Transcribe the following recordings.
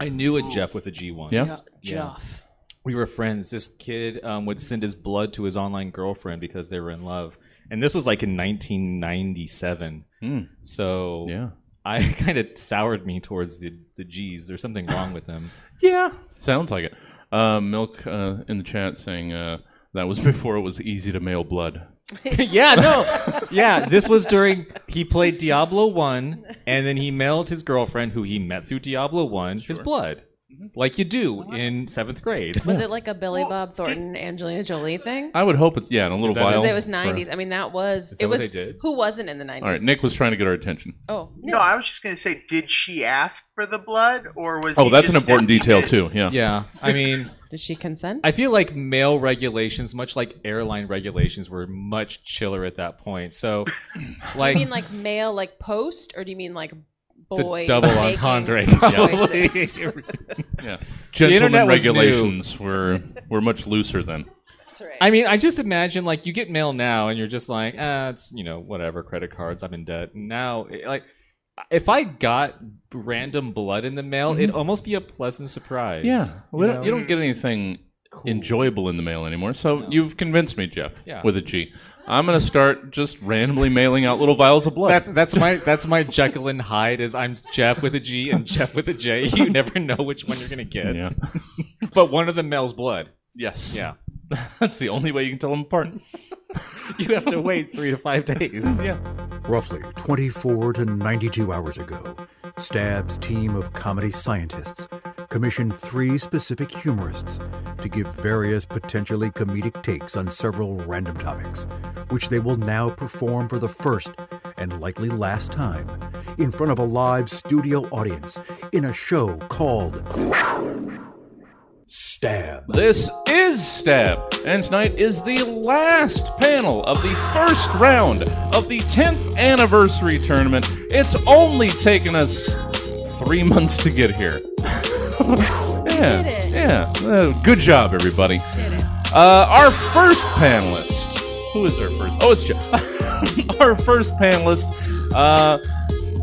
I knew a Jeff with a G once. Yeah? Jeff. we were friends. This kid um, would send his blood to his online girlfriend because they were in love, and this was like in 1997. Hmm. So Yeah. I kind of soured me towards the the G's. There's something wrong with them. Yeah. Sounds like it. Uh, Milk uh, in the chat saying uh, that was before it was easy to mail blood. yeah, no, yeah. This was during he played Diablo One, and then he mailed his girlfriend, who he met through Diablo One, his blood, mm-hmm. like you do in seventh grade. Was it like a Billy Bob Thornton, Angelina Jolie thing? I would hope it's, yeah, in a little that- while. Because it was 90s. I mean, that was. Is that it what was. they did? Who wasn't in the 90s? All right, Nick was trying to get our attention. Oh, No, I was just gonna say, did she ask for the blood, or was? Oh, he that's an just important detail too. Yeah. Yeah, I mean, Did she consent? I feel like mail regulations, much like airline regulations, were much chiller at that point. So, like, do you mean like mail, like post, or do you mean like it's a boys? double making entendre. Yeah. Gentlemen internet regulations were were much looser then. That's right. I mean, I just imagine like you get mail now, and you're just like, ah, it's you know whatever, credit cards, I'm in debt. And now, it- like, if I got random blood in the mail, it'd almost be a pleasant surprise. Mm-hmm. Yeah, we you don't, you don't get anything enjoyable in the mail anymore. So you've convinced me, Jeff. Yeah. With a G. I'm gonna start just randomly mailing out little vials of blood. That's that's my that's my Jekyll and Hyde. Is I'm Jeff with a G and Jeff with a J. You never know which one you're gonna get. yeah. But one of them mails blood. yes. Yeah. That's the only way you can tell them apart. You have to wait three to five days. Yeah. Roughly 24 to 92 hours ago, Stab's team of comedy scientists commissioned three specific humorists to give various potentially comedic takes on several random topics, which they will now perform for the first and likely last time in front of a live studio audience in a show called Stab. This is Stab, and tonight is the last panel of the first round of the 10th anniversary tournament. It's only taken us three months to get here. yeah, did it. yeah. Uh, good job, everybody. Did it. Uh, our first panelist. Who is our first? Oh, it's Jeff. our first panelist uh,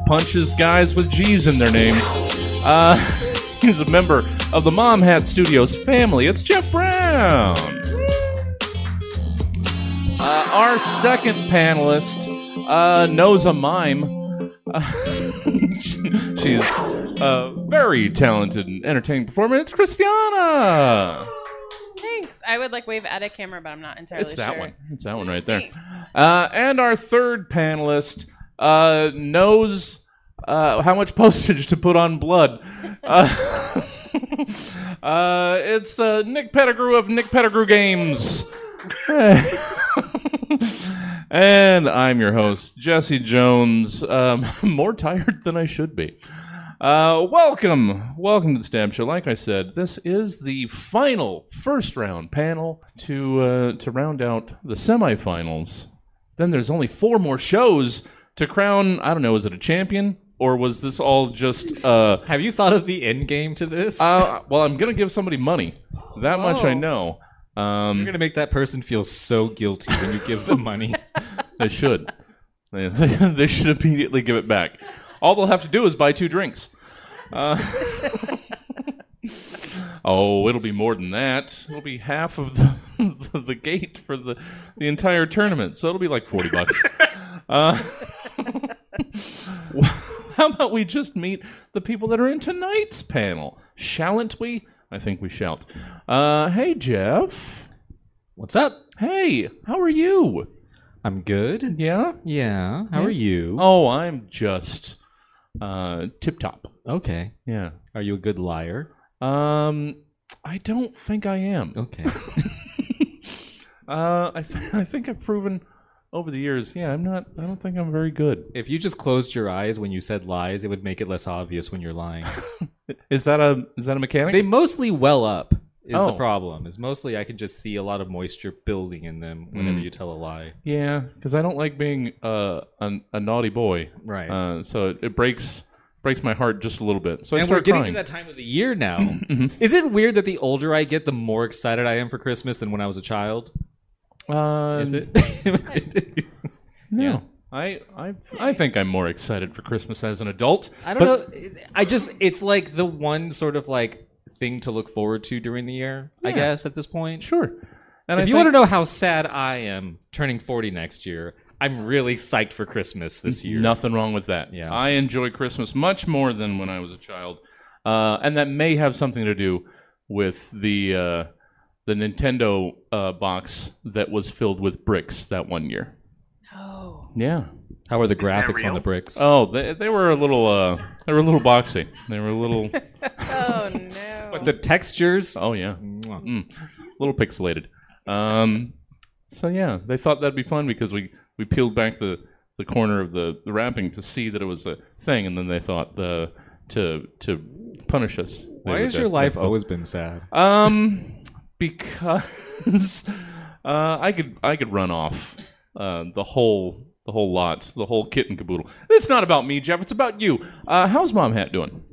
punches guys with G's in their names. Uh, he's a member of the Mom Hat Studios family. It's Jeff Brown. Uh, our second panelist uh, knows a mime. Uh, she's a very talented and entertaining performer. It's Christiana. Thanks. I would like wave at a camera, but I'm not entirely It's that sure. one. It's that one right there. Uh, and our third panelist uh, knows uh, how much postage to put on blood. Uh, it's uh, Nick Pettigrew of Nick Pettigrew Games. and I'm your host, Jesse Jones. Um, more tired than I should be. Uh, welcome, welcome to the Stab Show. Like I said, this is the final first round panel to uh, to round out the semifinals. Then there's only four more shows to crown. I don't know, is it a champion or was this all just? Uh, Have you thought of the end game to this? uh, well, I'm gonna give somebody money. That much I Oh. know. Um, You're gonna make that person feel so guilty when you give them money. They should. They, they should immediately give it back. All they'll have to do is buy two drinks. Uh, oh, it'll be more than that. It'll be half of the, the, the gate for the, the entire tournament. So it'll be like 40 bucks. Uh, how about we just meet the people that are in tonight's panel? Shalln't we? I think we shall. Uh, hey, Jeff. What's up? Hey, how are you? I'm good. Yeah? Yeah. How are you? Oh, I'm just uh tip top. okay. Yeah. Are you a good liar? Um I don't think I am. Okay. Uh I th- I think I've proven over the years. Yeah, I'm not I don't think I'm very good. if you just closed your eyes when you said lies, it would make it less obvious when you're lying. Is that a is that a mechanic? they mostly well up. Is the Oh. problem? Is mostly I can just see a lot of moisture building in them whenever Mm. you tell a lie. yeah, cuz I don't like being uh a, a naughty boy. Right. Uh so it, it breaks breaks my heart just a little bit. So I and we're start getting crying. to that time of the year now. Mhm. Is it weird that the older I get, the more excited I am for Christmas than when I was a child? Uh, Is it? No. Yeah. I I I think I'm more excited for Christmas as an adult. I don't know. I just it's like the one sort of like thing to look forward to during the year. I guess at this point. Sure. And if I you want to know how sad I am turning 40 next year, I'm really psyched for Christmas this year. Nothing wrong with that. Yeah. I enjoy Christmas much more than when I was a child, uh, and that may have something to do with the uh, the Nintendo uh, box that was filled with bricks that one year. Oh. Yeah. How are the graphics on the bricks? Oh, they, they were a little uh, they were a little boxy. They were a little. Oh no. But the textures. oh yeah. Mm, a little pixelated. Um, so yeah, they thought that'd be fun because we, we peeled back the, the corner of the, the wrapping to see that it was a thing, and then they thought the to to punish us. Why has uh, your life always been sad? Um, because uh, I could I could run off uh, the whole the whole lot, the whole kit and caboodle. It's not about me, Jeff. It's about you. Uh, how's Mom Hat doing?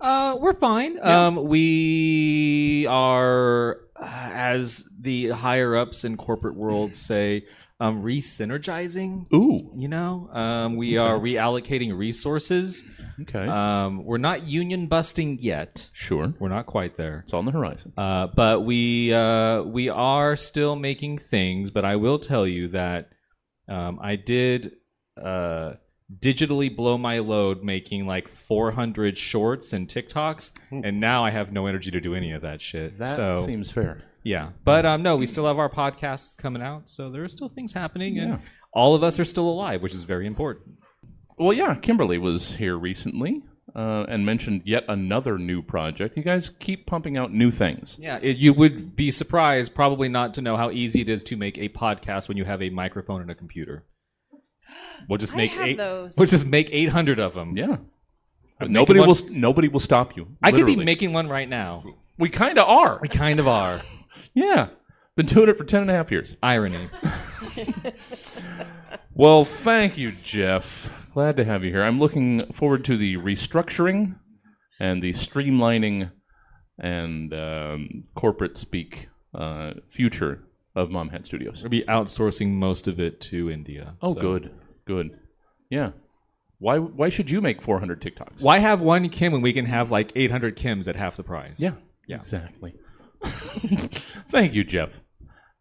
Uh, we're fine. Um, we are, uh, as the higher ups in corporate world say, um, re-synergizing. Ooh, You know, um, we are reallocating resources. okay, Um, we're not union busting yet. sure. We're not quite there. It's on the horizon. Uh, but we uh, we are still making things. But I will tell you that um, I did uh, digitally blow my load making like 400 shorts and TikToks, and now I have no energy to do any of that shit. That so seems fair. Yeah, but um, no, we still have our podcasts coming out, so there are still things happening, Yeah. and all of us are still alive, which is very important. Well, yeah, Kimberly was here recently uh, and mentioned yet another new project. You guys keep pumping out new things. Yeah, it, you would be surprised, probably not to know how easy it is to make a podcast when you have a microphone and a computer. We'll just I make have eight. those. We'll just make eight hundred of them. Yeah. But nobody one- will nobody will stop you. I could be literally. making one right now. We kind of are. We kind of are. Yeah. Been doing it for ten and a half years. Irony. Well, thank you, Jeff. Glad to have you here. I'm looking forward to the restructuring and the streamlining and um, corporate speak uh, future of Mom Hat Studios. We'll be outsourcing most of it to India. Oh, so- good, good. Yeah. Why? Why should you make 400 TikToks? Why have one Kim when we can have like eight hundred Kims at half the price? Yeah. Yeah. Exactly. Thank you, Jeff.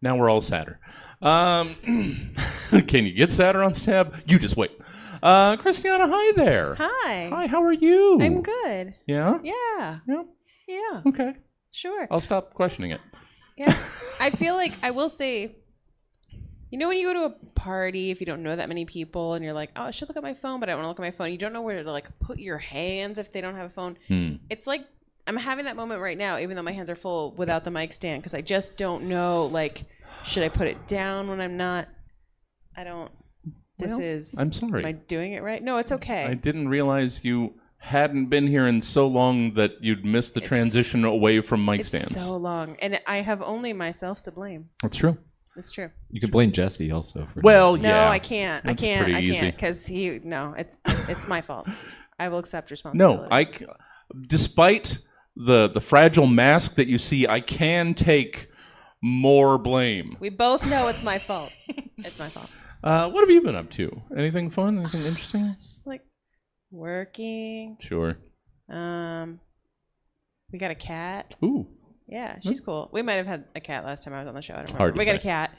Now we're all sadder. Um, can you get sadder on Stab? You just wait. Uh, Christiana, hi there. Hi. Hi, how are you? I'm good. Yeah? Yeah. Yeah. Yeah. Okay. Sure. I'll stop questioning it. Yeah. I feel like I will say, you know, when you go to a party, if you don't know that many people and you're like, oh, I should look at my phone, but I don't want to look at my phone. You don't know where to like put your hands if they don't have a phone. Hmm. It's like I'm having that moment right now, even though my hands are full without the mic stand, because I just don't know, like, should I put it down when I'm not? I don't. This Well, is. I'm sorry. Am I doing it right? No, it's okay. I didn't realize you hadn't been here in so long that you'd missed the It's- transition away from mic it's stands. so long, and I have only myself to blame. That's true. It's true. You can blame Jesse also for Well, No, yeah. I can't. I can't. pretty I easy. can't because he. No, it's it's my fault. I will accept responsibility. No, I. c- Despite the the fragile mask that you see, I can take more blame. We both know it's my fault. It's my fault. Uh, what have you been up to? Anything fun? Anything interesting? Just like working. Sure. Um, we got a cat. Ooh. Yeah, she's cool. We might have had a cat last time I was on the show. I don't Hard remember. to We got a cat.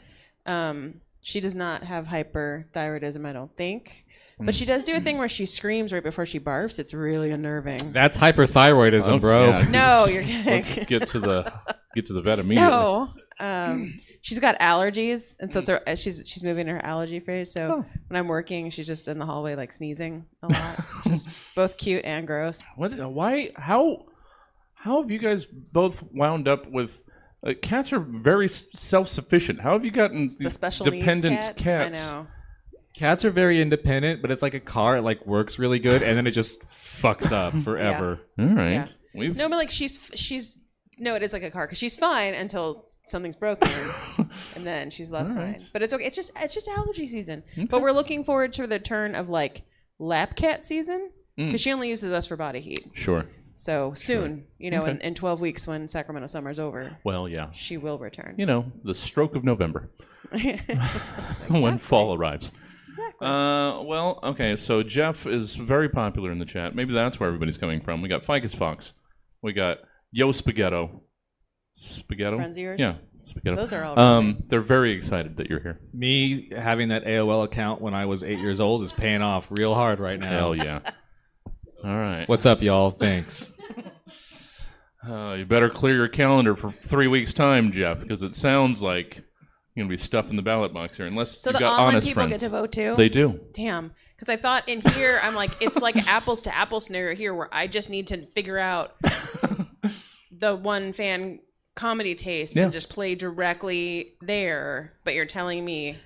Um, she does not have hyperthyroidism, I don't think. But she does do a thing where she screams right before she barfs. It's really unnerving. That's hyperthyroidism, Oh, bro. yeah. No, you're Let's kidding. get to the get to the vet immediately. No. Um, she's got allergies, and so it's her, she's she's moving her allergy phase. So Oh. when I'm working, she's just in the hallway like sneezing a lot. just both cute and gross. What? Why? How? How have you guys both wound up with? Uh, cats are very self-sufficient. How have you gotten these The special dependent needs cats. cats? I know. Cats are very independent, but it's like a car. It like works really good, and then it just fucks up forever. All right. Yeah. We've No, but like she's she's no, it is like a car because she's fine until something's broken, and then she's less All right. fine. But it's okay. It's just it's just allergy season. But we're looking forward to the turn of like lap cat season Mm. because she only uses us for body heat. sure. So soon, you know, in, Okay. in 12 weeks when Sacramento summer's over, Well, yeah. she will return. You know, the stroke of November when fall arrives. Uh, well, okay. So Jeff is very popular in the chat. Maybe that's where everybody's coming from. We got Ficus Fox. We got Yo Spaghetto. Spaghetto. Friends of yours? Yeah, Spaghetto. Those are all Um, they're very excited that you're here. Me having that AOL account when I was eight years old is paying off real hard right now. Hell yeah. All right. What's up, y'all? Thanks. Uh, you better clear your calendar for three weeks' time, Jeff, because it sounds like you're gonna be stuffing the ballot box here, unless So you've the got online honest people friends. get to vote too. They do. Damn. Because I thought in here, I'm like, it's like apples to apples scenario here where I just need to figure out the one fan comedy taste Yeah. and just play directly there. But you're telling me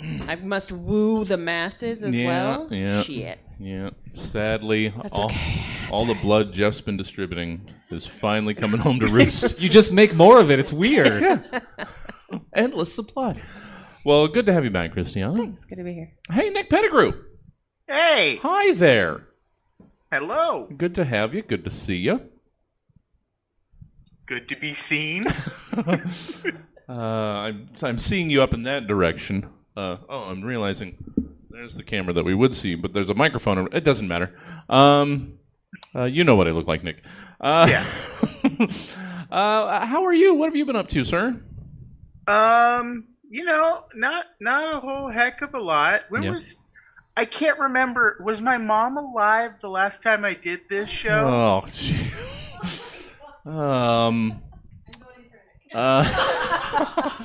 I must woo the masses as Yeah, well? yeah. Shit. Yeah. Sadly, That's all, okay. all the blood Jeff's been distributing is finally coming home to roost. you just make more of it. It's weird. Endless supply. Well, good to have you back, Christiana. Thanks. good to be here. Hey, Nick Pettigrew. Hey, Hi there. hello. Good to have you. Good to see you. Good to be seen. Uh, I'm, I'm seeing you up in that direction. Uh, oh, I'm realizing there's the camera that we would see, but there's a microphone. It doesn't matter. Um, uh, you know what I look like, Nick. Uh, Yeah. uh, how are you? What have you been up to, sir? Um, you know, not not a whole heck of a lot. When Yeah. was I can't remember. Was my mom alive the last time I did this show? Oh, gee. um. Uh,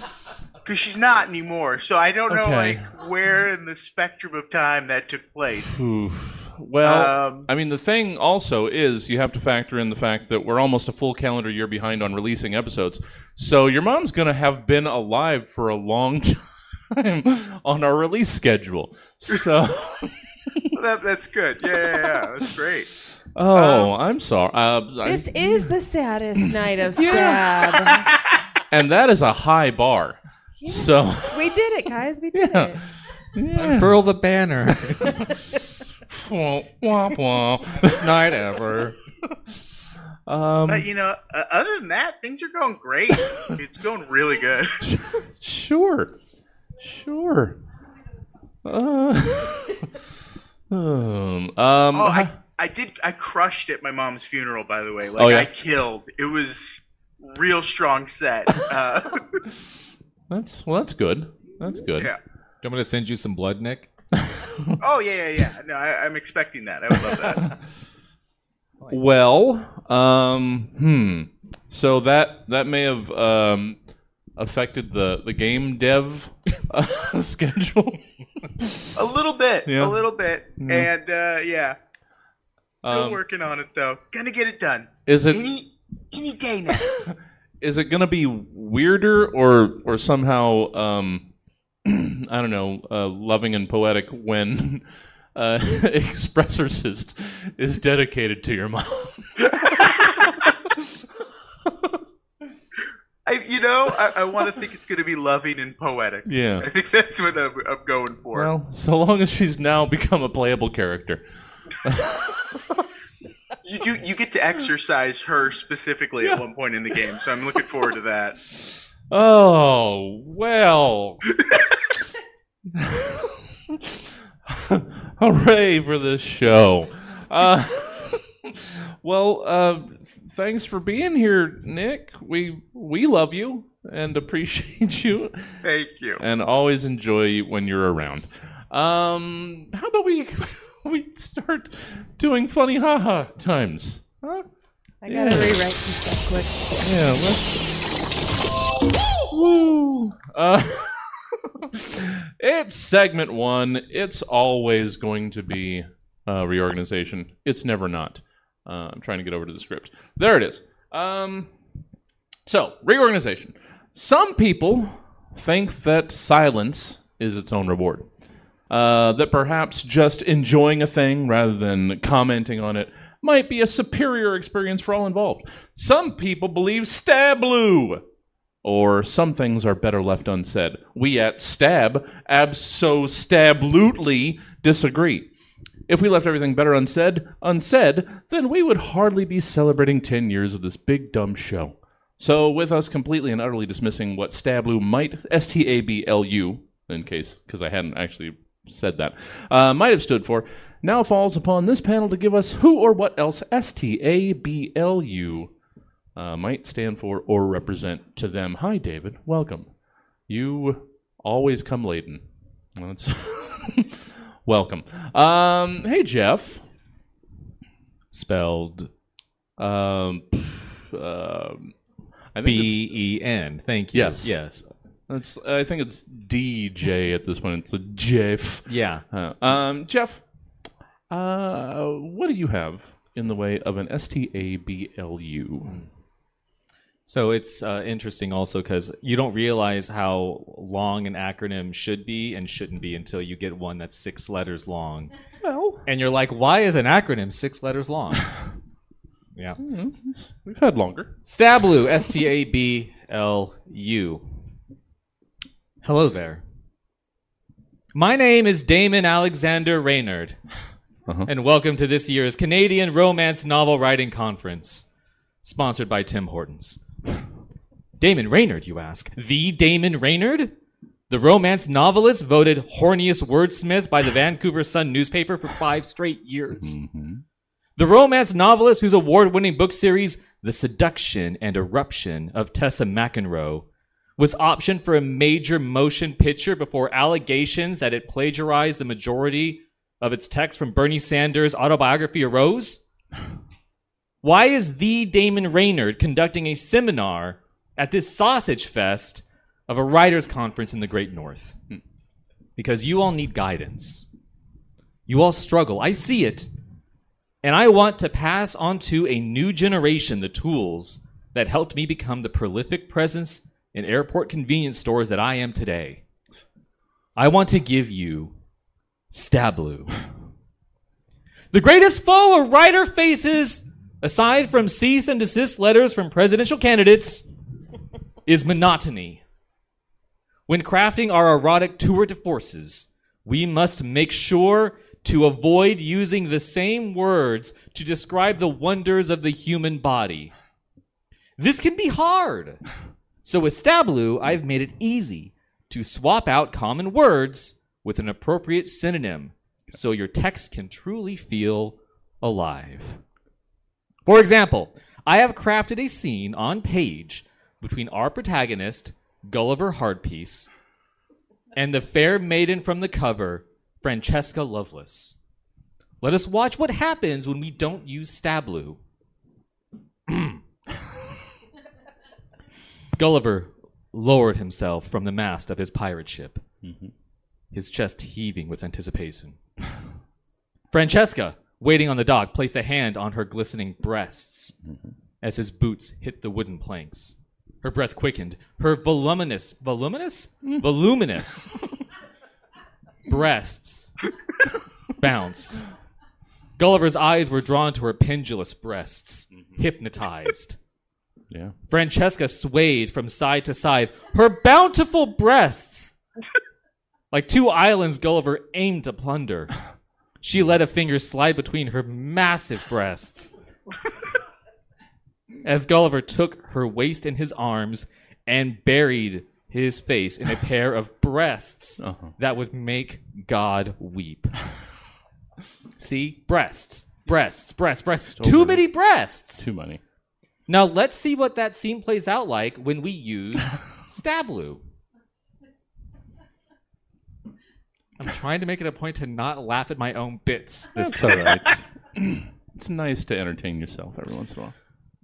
Because she's not anymore, so I don't know Okay. like where in the spectrum of time that took place. oof. Well, Um, I mean, the thing also is you have to factor in the fact that we're almost a full calendar year behind on releasing episodes. So your mom's going to have been alive for a long time on our release schedule. So, that, that's good. Yeah, yeah, yeah. That's great. oh, I'm sorry. Uh, I- This is the saddest night of stab. and that is a high bar. So, we did it, guys. We did Yeah. it. yeah. Unfurl the banner. Wah, wah, wah. Best night ever. Um, But you know, uh, other than that, things are going great. it's going really good. Sure. Sure. Uh, um, um, Oh, I, I did. I crushed at my mom's funeral. By the way, like Oh, yeah? I killed. It was real strong set. Uh, that's well. That's good. That's good. yeah. Do you want me to send you some blood, Nick? Oh yeah, yeah, yeah. No, I, I'm expecting that. I would love that. Well, um, hmm. So that that may have um, affected the the game dev uh, schedule. a little bit. Yeah. A little bit. Yeah. And uh, yeah. Still Um, working on it though. Gonna get it done. Is it Any any day now. is it going to be weirder or or somehow um, I don't know, uh, loving and poetic when uh, Expressorcist is dedicated to your mom? I, you know, I, I want to think it's gonna be loving and poetic. yeah. I think that's what I'm, I'm going for. Well, so long as she's now become a playable character. you, you you get to exercise her specifically at one point in the game, so I'm looking forward to that. Oh, well. Hooray for this show. Uh, well, uh, thanks for being here, Nick. We we love you and appreciate you Thank you. and always enjoy when you're around. Um, how about we we start doing funny haha times? Huh? I gotta Yeah. rewrite some stuff quick. Yeah, let's. Woo! Uh, it's segment one. It's always going to be uh, reorganization. It's never not. Uh, I'm trying to get over to the script. There it is. Um, so, reorganization. Some people think that silence is its own reward. Uh, that perhaps just enjoying a thing rather than commenting on it might be a superior experience for all involved. Some people believe stablu, or some things are better left unsaid. We at Stab abso-stablootly disagree. If we left everything better unsaid, unsaid, then we would hardly be celebrating 10 years of this big dumb show. So, with us completely and utterly dismissing what Stablu might, S T A B L U, in case, because I hadn't actually said that. Uh, might have stood for. Now falls upon this panel to give us who or what else S T A B L U uh, might stand for or represent to them. Hi, David. Welcome. You always come laden. That's welcome. Um, hey, Jeff. Spelled Um, um, I think it's, B E N. Thank you. Yes. Yes. it's, I think it's DJ at this point. It's a Jeff. Yeah. Uh, um, Jeff, uh, what do you have in the way of an S T A B L U? So it's uh, interesting also because you don't realize how long an acronym should be and shouldn't be until you get one that's six letters long. Well, And you're like, why is an acronym six letters long? yeah. we've had longer. Stablu, S T A B L U. Hello there. My name is Damon Alexander Reynard, Uh-huh. and welcome to this year's Canadian Romance Novel Writing Conference, sponsored by Tim Hortons. Damon Reynard, you ask? The Damon Reynard? The romance novelist voted horniest wordsmith by the Vancouver Sun newspaper for five straight years. Mm-hmm. The romance novelist whose award winning book series, The Seduction and Eruption of Tessa McEnroe, was optioned for a major motion picture before allegations that it plagiarized the majority of its text from Bernie Sanders' autobiography arose? Why is the Damon Reynard conducting a seminar at this sausage fest of a writers' conference in the Great North? Hmm. Because you all need guidance. You all struggle. I see it. And I want to pass on to a new generation the tools that helped me become the prolific presence in airport convenience stores that I am today. I want to give you Stablu. The greatest foe a writer faces, aside from cease and desist letters from presidential candidates, is monotony. When crafting our erotic tour de forces, we must make sure to avoid using the same words to describe the wonders of the human body. This can be hard. So with Stablu, I've made it easy to swap out common words with an appropriate synonym so your text can truly feel alive. For example, I have crafted a scene on page between our protagonist, Gulliver Hardpiece, and the fair maiden from the cover, Francesca Lovelace. Let us watch what happens when we don't use Stablu. Gulliver lowered himself from the mast of his pirate ship, mm-hmm. his chest heaving with anticipation. Francesca, waiting on the dock, placed a hand on her glistening breasts mm-hmm. as his boots hit the wooden planks. Her breath quickened. Her voluminous, voluminous, mm. voluminous breasts bounced. Gulliver's eyes were drawn to her pendulous breasts, mm-hmm. hypnotized. Yeah. Francesca swayed from side to side, her bountiful breasts. like two islands Gulliver aimed to plunder. She let a finger slide between her massive breasts. As Gulliver took her waist in his arms and buried his face in a pair of breasts Uh-huh. that would make God weep. See? Breasts. Breasts, breasts, breasts. Too over. many breasts. Too many. Now let's see what that scene plays out like when we use Stablu. I'm trying to make it a point to not laugh at my own bits. This That's all right. it's nice to entertain yourself every once in a while.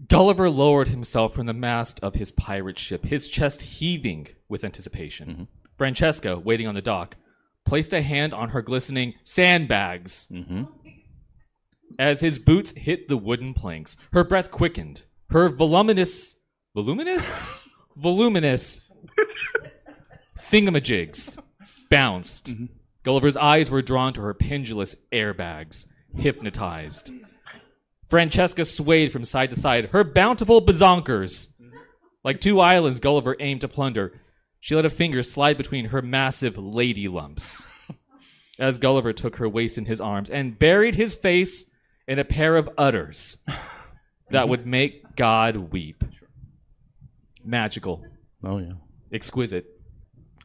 Gulliver lowered himself from the mast of his pirate ship, his chest heaving with anticipation. Mm-hmm. Francesca, waiting on the dock, placed a hand on her glistening sandbags. Mm-hmm. As his boots hit the wooden planks, her breath quickened. Her voluminous, voluminous, voluminous thingamajigs bounced. Mm-hmm. Gulliver's eyes were drawn to her pendulous airbags, hypnotized. Francesca swayed from side to side, her bountiful bazonkers. Like two islands Gulliver aimed to plunder, she let a finger slide between her massive lady lumps. As Gulliver took her waist in his arms and buried his face in a pair of udders that would make God weep. Magical, Oh yeah. exquisite.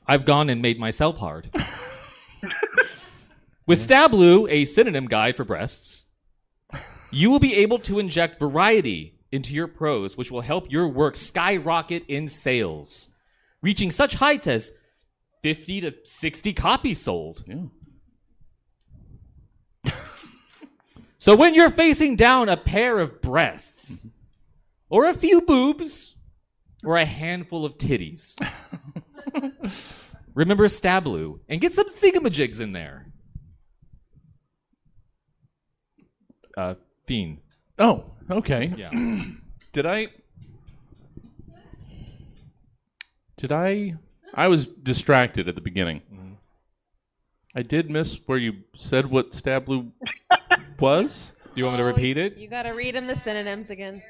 I've gone and made myself hard. With Stablu, a synonym guide for breasts, you will be able to inject variety into your prose, which will help your work skyrocket in sales, reaching such heights as 50 to 60 copies sold. So when you're facing down a pair of breasts, or a few boobs, or a handful of titties, remember Stablu and get some thingamajigs in there. Uh, Fiend. Oh, okay. Yeah. Did I? Did I? I was distracted at the beginning. I did miss where you said what Stablu was. Do you want me to repeat it? You gotta read him the synonyms again.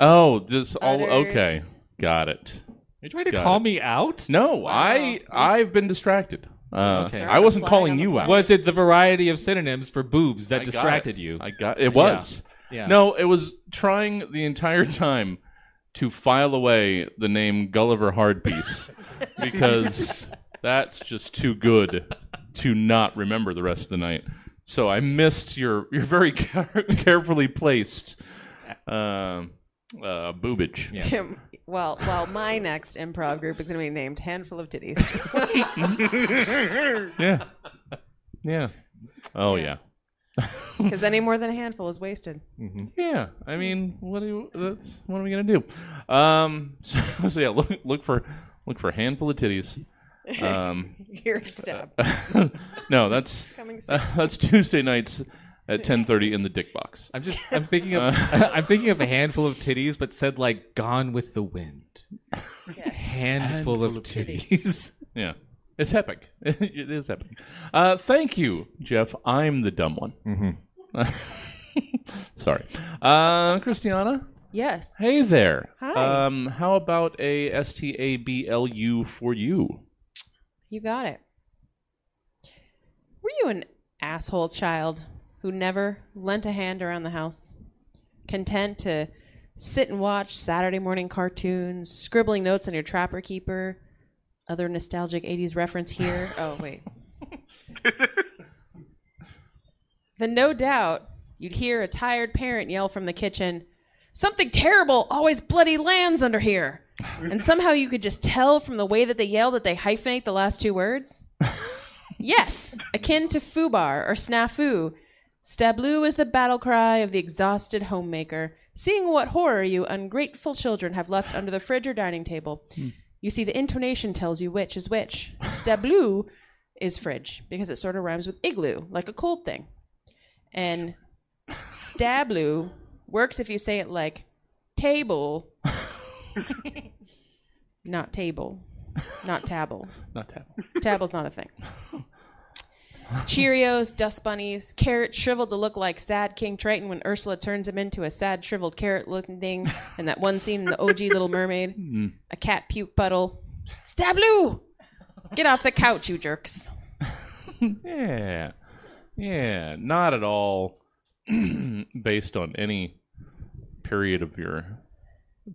Oh, just all okay. Got it. Are you trying to Got call it. me out? No, Wow. I I've been distracted. Uh, okay. I wasn't Flag calling the you out. Was it the variety of synonyms for boobs I that got distracted it. you? I got it. Was Yeah. no, it was trying the entire time to file away the name Gulliver Hardpiece because that's just too good to not remember the rest of the night. So I missed your your very care- carefully placed um uh, boobage. Yeah. Well, well, my next improv group is gonna be named Handful of Titties. Yeah, yeah. Oh yeah. Because any more than a handful is wasted. Yeah, I mean, what do you, that's what are we gonna do? Um, so, so yeah, look look for look for a handful of titties. Um, Here step. no, that's Coming soon. that's Tuesday nights at ten thirty in the Dick Box. I'm just I'm thinking of I'm thinking of a handful of titties, but said like "Gone with the Wind." Handful, of, titties. Yeah, it's epic. it is epic. Uh, thank you, Jeff. I'm the dumb one. Sorry, uh, Christiana. Yes. Hey there. Hi. Um, how about a S T A B L U for you? You got it. Were you an asshole child who never lent a hand around the house? Content to sit and watch Saturday morning cartoons, scribbling notes on your trapper keeper? Other nostalgic 80s reference here. Oh, wait. then no doubt you'd hear a tired parent yell from the kitchen, Something terrible always bloody lands under here. And somehow you could just tell from the way that they yell that they hyphenate the last two words. Yes, akin to foobar or snafu. Stablu is the battle cry of the exhausted homemaker, seeing what horror you ungrateful children have left under the fridge or dining table. Hmm. You see, the intonation tells you which is which. Stablu is fridge because it sort of rhymes with igloo, like a cold thing. And stablu works if you say it like table, not table, not table, Not table. Table's not a thing. Cheerios, dust bunnies, carrot shriveled to look like sad King Triton when Ursula turns him into a sad shriveled carrot looking thing and that one scene in the OG Little Mermaid. Hmm. A cat puke puddle. Stablu! Get off the couch, you jerks. Yeah, yeah. Not at all based on any period of your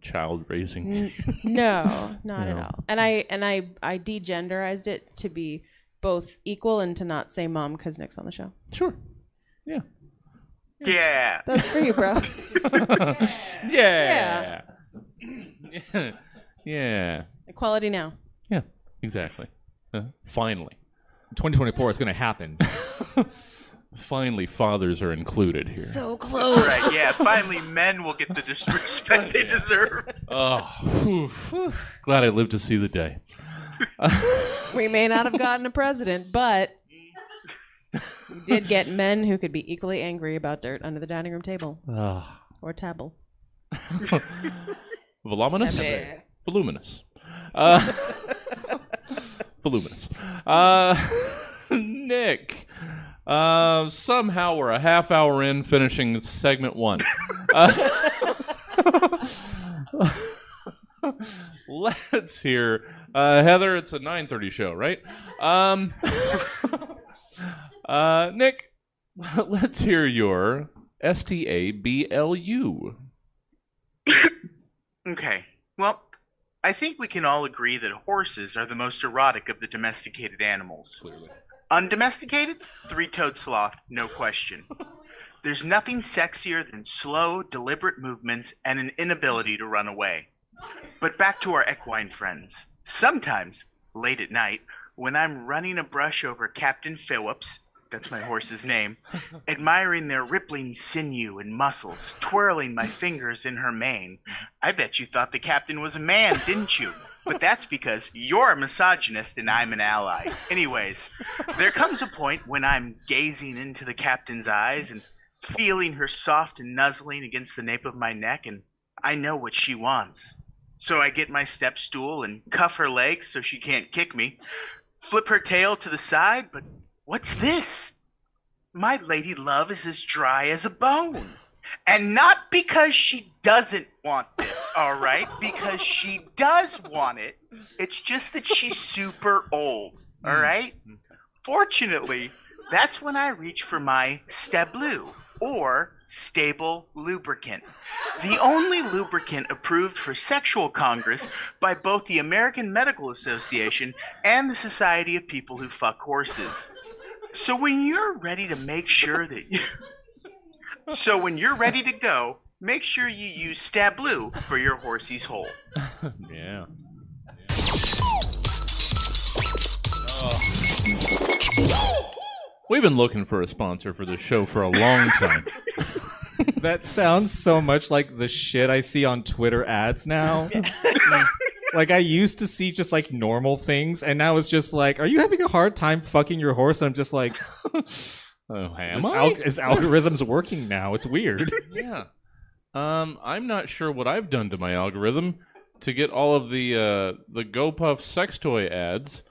child raising. No, not No. at all. And I and I I degenderized it to be both equal and to not say mom because Nick's on the show. Sure. Yeah. Yeah. That's for you, bro. Yeah. Yeah. yeah. Equality now. Yeah. Exactly. Uh, finally. 2024 is going to happen. Finally, fathers are included here. So close. Right, yeah. Finally, men will get the disrespect they deserve. Oh, whew. glad I lived to see the day. We may not have gotten a president, but we did get men who could be equally angry about dirt under the dining room table or table. voluminous, voluminous, uh, voluminous. Uh, Nick, uh, somehow we're a half hour in, finishing segment one. Uh, let's hear uh, Heather. It's a nine thirty show, right? Um, uh, Nick, let's hear your S T A B L U. Okay. Well, I think we can all agree that horses are the most erotic of the domesticated animals. Clearly. Undomesticated? Three toed sloth, no question. There's nothing sexier than slow, deliberate movements and an inability to run away. But back to our equine friends. Sometimes, late at night, when I'm running a brush over Captain Phillips, that's my horse's name, admiring their rippling sinew and muscles, twirling my fingers in her mane, I bet you thought the captain was a man, didn't you? But that's because you're a misogynist and I'm an ally. Anyways, there comes a point when I'm gazing into the captain's eyes and feeling her soft and nuzzling against the nape of my neck, and I know what she wants. So I get my step stool and cuff her legs so she can't kick me, flip her tail to the side, but what's this? My lady love is as dry as a bone. And not because she doesn't want this, alright? Because she does want it. It's just that she's super old, alright? Hmm. Fortunately, that's when I reach for my Stablu, or stable lubricant. The only lubricant approved for sexual congress by both the American Medical Association and the Society of People Who Fuck Horses. So when you're ready to make sure that you So when you're ready to go, make sure you use Stablu for your horsey's hole. Yeah. We've been looking for a sponsor for this show for a long time. That sounds so much like the shit I see on Twitter ads now. like I used to see just like normal things, and now it's just like, are you having a hard time fucking your horse? And I'm just like, Oh, am this, I? al- this algorithm's working now. It's weird. yeah. Um, I'm not sure what I've done to my algorithm to get all of the uh, the GoPuff sex toy ads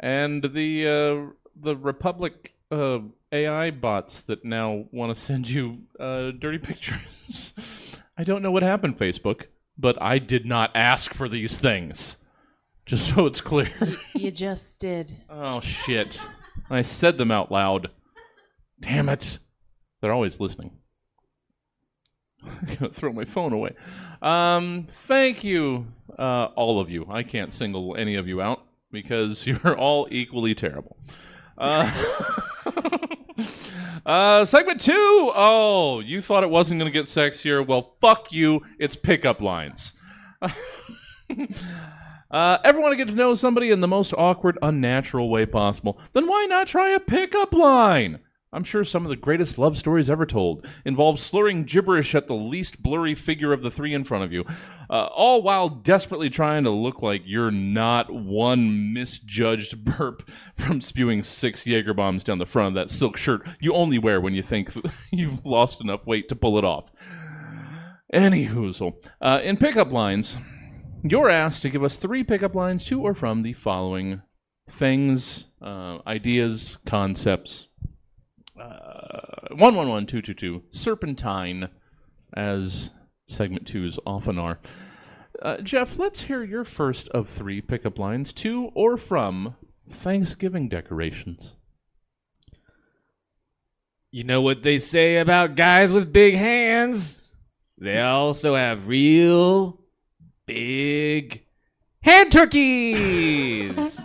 and the uh, the Replika uh, AI bots that now want to send you uh, dirty pictures. I don't know what happened, Facebook, but I did not ask for these things. Just so it's clear. You just did. oh shit! I said them out loud. Damn it! They're always listening. I'm gonna throw my phone away. Um, thank you, uh, all of you. I can't single any of you out because you're all equally terrible. Uh, uh, segment two. Oh, you thought it wasn't gonna get sexier? Well, fuck you. It's pickup lines. Uh, ever want to get to know somebody in the most awkward, unnatural way possible? Then why not try a pickup line? I'm sure some of the greatest love stories ever told involve slurring gibberish at the least blurry figure of the three in front of you, uh, all while desperately trying to look like you're not one misjudged burp from spewing six Jaeger bombs down the front of that silk shirt you only wear when you think you've lost enough weight to pull it off. Any hoozle. Uh, in pickup lines, you're asked to give us three pickup lines to or from the following things, uh, ideas, concepts. Uh, 111222, Serpentine, as segment twos often are. Uh, Jeff, let's hear your first of three pickup lines to or from Thanksgiving decorations. You know what they say about guys with big hands? They also have real big hand turkeys.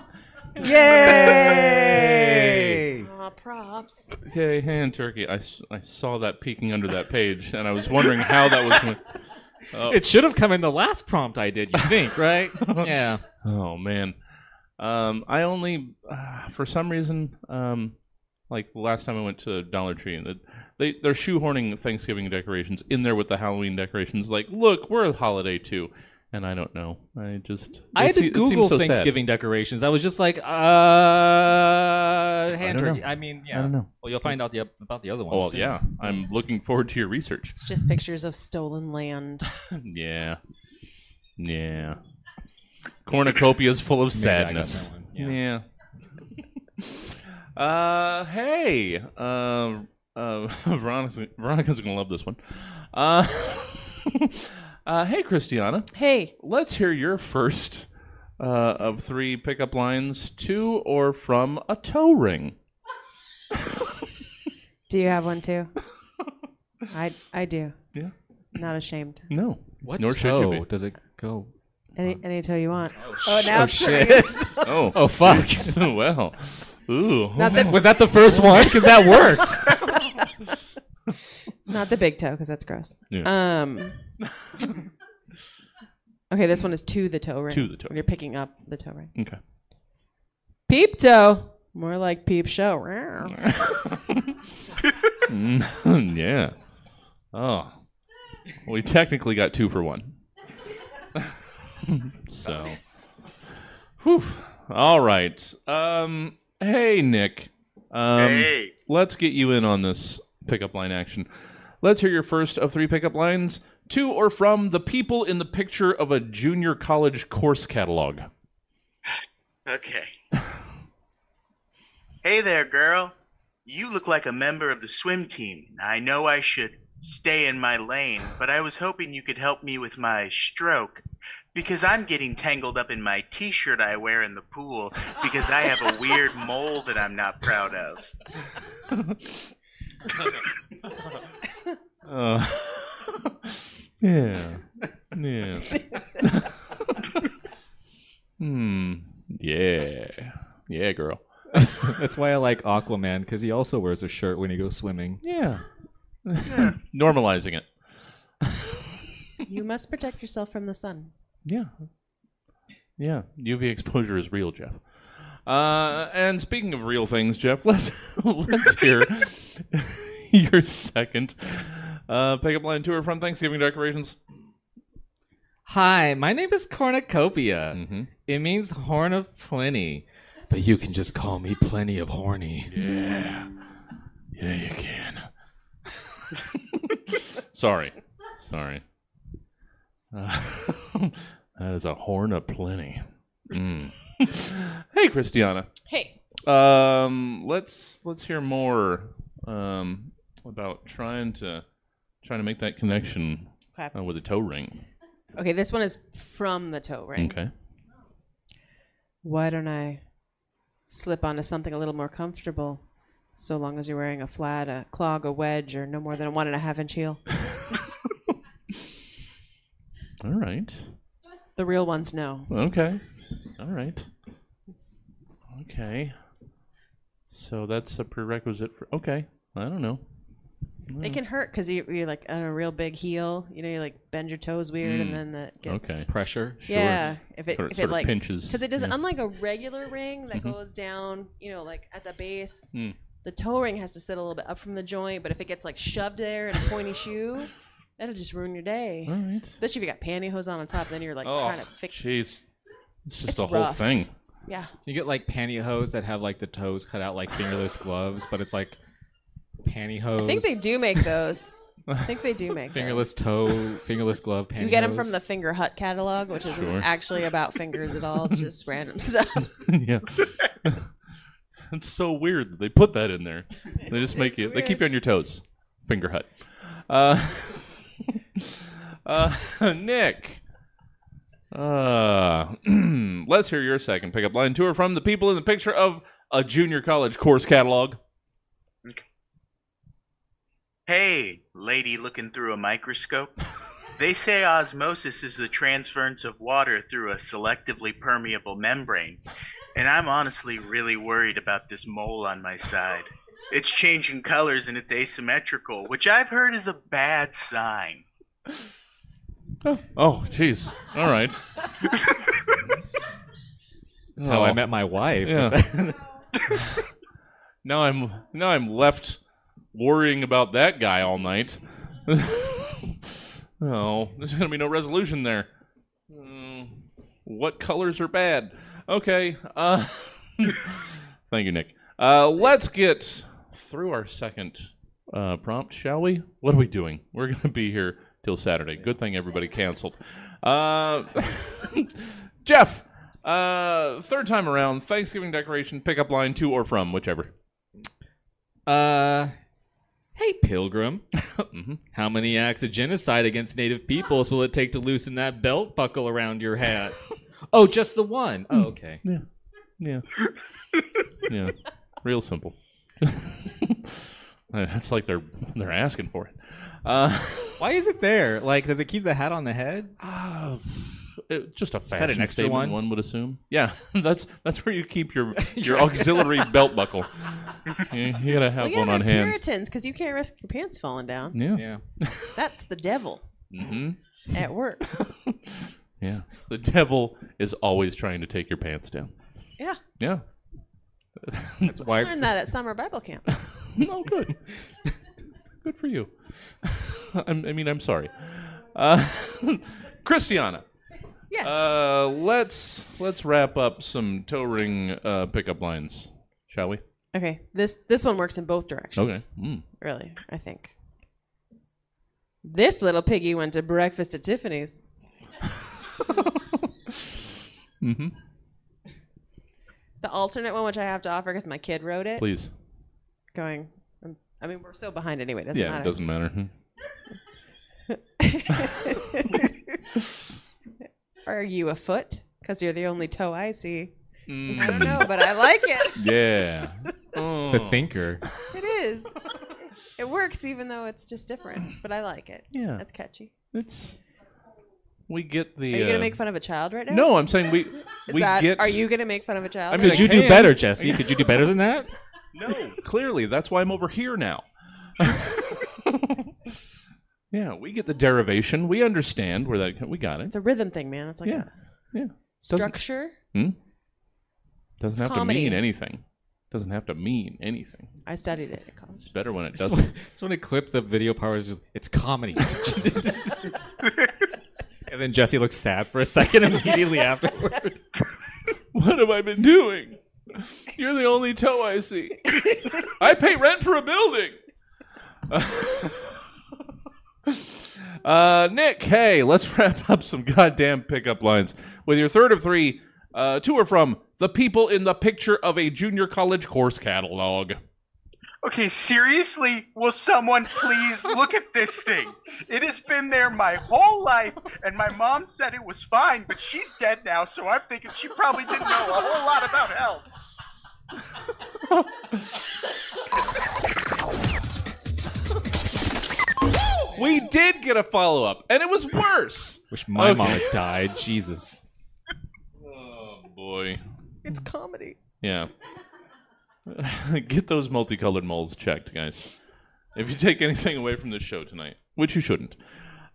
Yay! Aw, props. Okay, hand turkey. I, I saw that peeking under that page, and I was wondering how that was. Gonna... Oh, It should have come in the last prompt I did, you think, right? yeah. Oh man, um, I only uh, for some reason, um, like the last time I went to Dollar Tree, and they they're shoehorning Thanksgiving decorations in there with the Halloween decorations. Like, look, we're a holiday too, and I don't know. I just I it had to it Google so sad. Thanksgiving decorations. I was just like, uh, hand don't turkey. know. I mean, yeah. I don't know. Well, you'll find out the about the other Oh ones. well, soon. yeah, I'm looking forward to your research. It's just pictures of stolen land. yeah, yeah. Cornucopia is full of Maybe I got sadness. yeah. Yeah. uh, hey, uh, uh, Veronica's, Veronica's gonna love this one. Uh, uh, hey, Christiana, Hey, let's hear your first uh, of three pickup lines to or from a toe ring. do you have one too? I I do. Yeah. Not ashamed. No, What nor should you be. does it go? Any any toe you want. Oh, now oh it's shit! Oh, oh fuck! well, Ooh. Not the Was that the first one? Because that worked. Not the big toe because that's gross. Yeah. Um. Okay, this one is to the toe ring. To the toe. When you're picking up the toe ring. Okay. Peep toe. More like peep show. Mm, yeah. Oh. We technically got two for one. so. Whew. All right. Um. Hey, Nick. Um, hey, Let's get you in on this pickup line action. Let's hear your first of three pickup lines to or from the people in the picture of a junior college course catalog. okay. hey there, girl. You look like a member of the swim team. I know I should stay in my lane, but I was hoping you could help me with my stroke. Because I'm getting tangled up in my t shirt I wear in the pool because I have a weird mole that I'm not proud of. Uh, yeah. Yeah. hmm. Yeah. Yeah, girl. That's, that's why I like Aquaman because he also wears a shirt when he goes swimming. Yeah. Normalizing it. You must protect yourself from the sun. Yeah. Yeah. UV exposure is real, Jeff. Uh, and speaking of real things, Jeff, let's let's hear your second uh, pickup line tour from Thanksgiving decorations. Hi, my name is Cornucopia. Mm-hmm. It means horn of plenty, but you can just call me plenty of horny. Yeah. Yeah, you can. Sorry. Sorry. Uh, that is a horn of plenty. Mm. hey, Christiana. Hey. Um, let's let's hear more um, about trying to trying to make that connection Okay. uh, with a toe ring. Okay, this one is from the toe ring. Okay. Why don't I slip onto something a little more comfortable? So long as you're wearing a flat, a clog, a wedge, or no more than a one and a half inch heel. All right. The real ones know. Okay. All right. Okay. So that's a prerequisite for. Okay. I don't know. It can hurt because you, you're like on a real big heel. You know, you like bend your toes weird, and then that gets Okay. Pressure. yeah. If it Sort, if sort it of like pinches. because it doesn't Yeah. unlike a regular ring that goes down, you know, like at the base. Mm. The toe ring has to sit a little bit up from the joint, but if it gets like shoved there in a pointy shoe, that'll just ruin your day. All right. Especially if you got pantyhose on on top, then you're like oh, trying to fix. jeez. It's just It's the whole rough. thing. Yeah, You get like pantyhose that have like the toes cut out like fingerless gloves, but it's like pantyhose. I think they do make those. I think they do make Fingerless Those. toe, fingerless glove pantyhose. You get them from the Fingerhut catalog, which isn't Sure. actually about fingers at all. It's just random stuff. yeah. it's so weird that they put that in there. They just make It's you. They keep weird. you on your toes. Fingerhut. Uh, uh, Nick. Uh, let's hear your second pickup line tour from the people in the picture of a junior college course catalog. Hey, lady looking through a microscope. They say osmosis is the transference of water through a selectively permeable membrane. And I'm honestly really worried about this mole on my side. It's changing colors and it's asymmetrical, which I've heard is a bad sign. Oh, jeez. All right. That's how I Oh. met my wife. Yeah. Now I'm now I'm left worrying about that guy all night. oh, there's gonna be no resolution there. Mm, what colors are bad? Okay. Uh, thank you, Nick. Uh, let's get through our second uh, prompt, shall we? What are we doing? We're gonna be here till Saturday. Good thing everybody canceled. Uh, Jeff. Uh, third time around, Thanksgiving decoration, pickup line to or from, whichever. Uh, hey, Pilgrim. Mhm. How many acts of genocide against native peoples will it take to loosen that belt buckle around your hat? oh, just the one. Oh, okay. Yeah, yeah, yeah. Real simple. That's like they're they're asking for it. Uh, Why is it there? Like, does it keep the hat on the head? ah, uh, just a fashion an extra statement, one? one would assume. Yeah, that's that's where you keep your your auxiliary belt buckle. You, you gotta have Well, yeah, one they're on hand. Puritans because you can't risk your pants falling down. Yeah. Yeah. That's the devil hmm at work. Yeah. The devil is always trying to take your pants down. yeah, Yeah. That's why. I learned that at summer Bible camp. No, good. good for you. I'm, I mean, I'm sorry. Uh, Christiana, Yes. uh, let's let's wrap up some toe ring uh, pickup lines, shall we? okay, this this one works in both directions. Okay. Mm. Really, I think. This little piggy went to breakfast at Tiffany's. Mm-hmm. The alternate one, which I have to offer because my kid wrote it, Please. going. um, I mean, we're so behind anyway. Doesn't yeah, matter. it doesn't matter. Are you a foot? Because you're the only toe I see. I Mm, don't know, but I like it. yeah. It's a Oh. thinker. It is. It works even though it's just different, but I like it. Yeah. That's catchy. It's. We get the. Are you uh, gonna make fun of a child right now? No, I'm saying we. Is we that, get. Are you gonna make fun of a child? I mean, Could you can. do better, Jesse? Could you do better than that? No, clearly that's why I'm over here now. yeah, we get the derivation. We understand where that. We got it. it's a rhythm thing, man. It's like Yeah, a yeah. Doesn't, structure. hmm? Doesn't have comedy. to mean anything. Doesn't have to mean anything. I studied it at college. It's better when it doesn't. It's when it clipped the video part was just it's comedy. and then Jesse looks sad for a second immediately afterward. what have I been doing? You're the only toe I see. I pay rent for a building. uh, Nick, hey, let's wrap up some goddamn pickup lines with your third of three. Uh, two are from the people in the picture of a junior college course catalog. Okay, seriously, will someone please look at this thing? It has been there my whole life, and my mom said it was fine, but she's dead now, so I'm thinking she probably didn't know a whole lot about health. We did get a follow up, and it was worse. Wish my Okay. mom had died. Jesus. Oh boy. It's comedy. Yeah. Get those multicolored moles checked, guys. If you take anything away from this show tonight, which you shouldn't.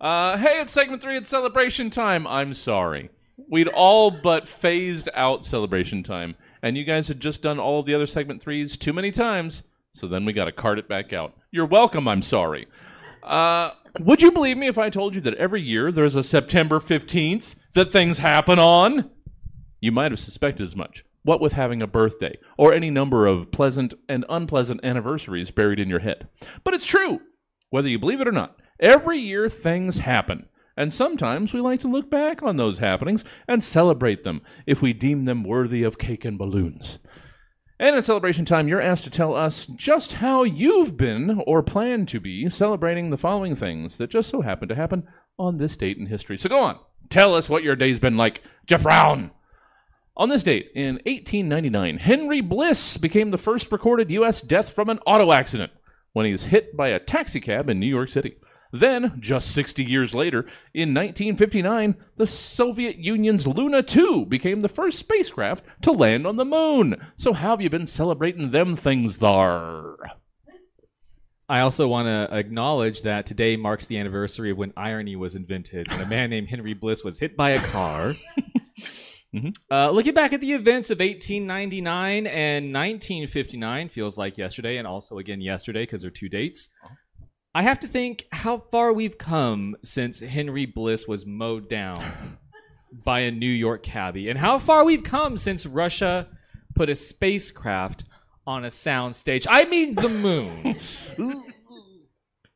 Uh, hey, it's segment three. It's celebration time. I'm sorry. We'd all but phased out celebration time, and you guys had just done all of the other segment threes too many times, so then we got to cart it back out. You're welcome. I'm sorry. Uh, would you believe me if I told you that every year there's a September 15th that things happen on? You might have suspected as much. What with having a birthday, or any number of pleasant and unpleasant anniversaries buried in your head. But it's true, whether you believe it or not. Every year things happen, and sometimes we like to look back on those happenings and celebrate them if we deem them worthy of cake and balloons. And in celebration time, you're asked to tell us just how you've been or plan to be celebrating the following things that just so happen to happen on this date in history. So go on, tell us what your day's been like. Jeff Brown. On this date, in 1899, Henry Bliss became the first recorded U.S. death from an auto accident when he was hit by a taxicab in New York City. Then, just 60 years later, in 1959, the Soviet Union's Luna 2 became the first spacecraft to land on the moon. So, how have you been celebrating them things thar? I also want to acknowledge that today marks the anniversary of when irony was invented, when a man named Henry Bliss was hit by a car. Mhm. uh, looking back at the events of 1899 and 1959 feels like yesterday, and also again yesterday because they're two dates. I have to think how far we've come since Henry Bliss was mowed down by a New York cabbie, and how far we've come since Russia put a spacecraft on a sound stage. I mean, the moon.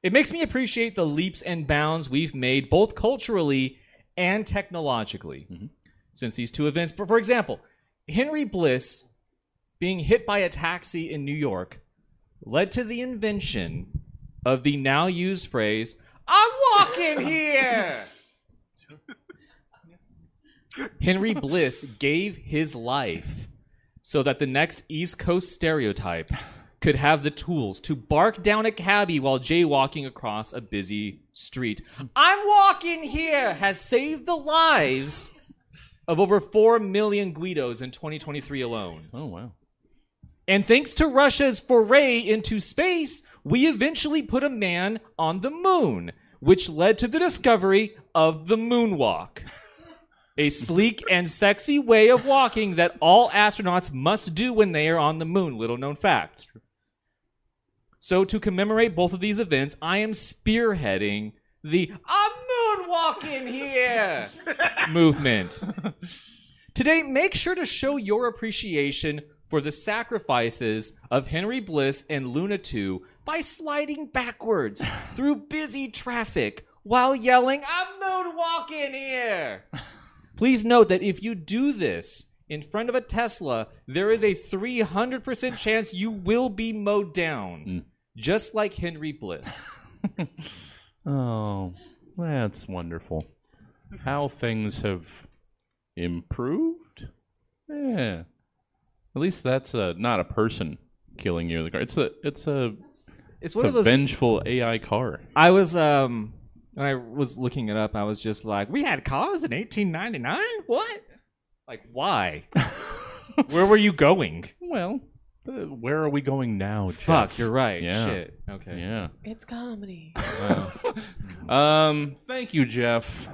It makes me appreciate the leaps and bounds we've made, both culturally and technologically, mm-hmm. since these two events. For, for example, Henry Bliss being hit by a taxi in New York led to the invention of the now used phrase, I'm walking here! Henry Bliss gave his life so that the next East Coast stereotype could have the tools to bark down a cabbie while jaywalking across a busy street. I'm walking here has saved the lives of over 4 million Guidos in 2023 alone. Oh wow. And thanks to Russia's foray into space, we eventually put a man on the moon, which led to the discovery of the moonwalk. A sleek and sexy way of walking that all astronauts must do when they are on the moon. Little known fact. So, to commemorate both of these events, I am spearheading the I'm moonwalking here movement. Today, make sure to show your appreciation for the sacrifices of Henry Bliss and Luna 2 by sliding backwards through busy traffic while yelling, I'm moonwalking here. Please note that if you do this in front of a Tesla, there is a 300% chance you will be mowed down, mm. just like Henry Bliss. Oh, that's wonderful. How things have improved? Yeah. At least that's a, not a person killing you in the car. It's a it's a It's it's one a of those. vengeful AI car. I was um when I was looking it up, I was just like, we had cars in 1899. What? Like, why? Where were you going? Well, uh, where are we going now? Fuck, you're right. Yeah. Shit. Okay. Yeah. It's comedy. Um. Thank you, Jeff.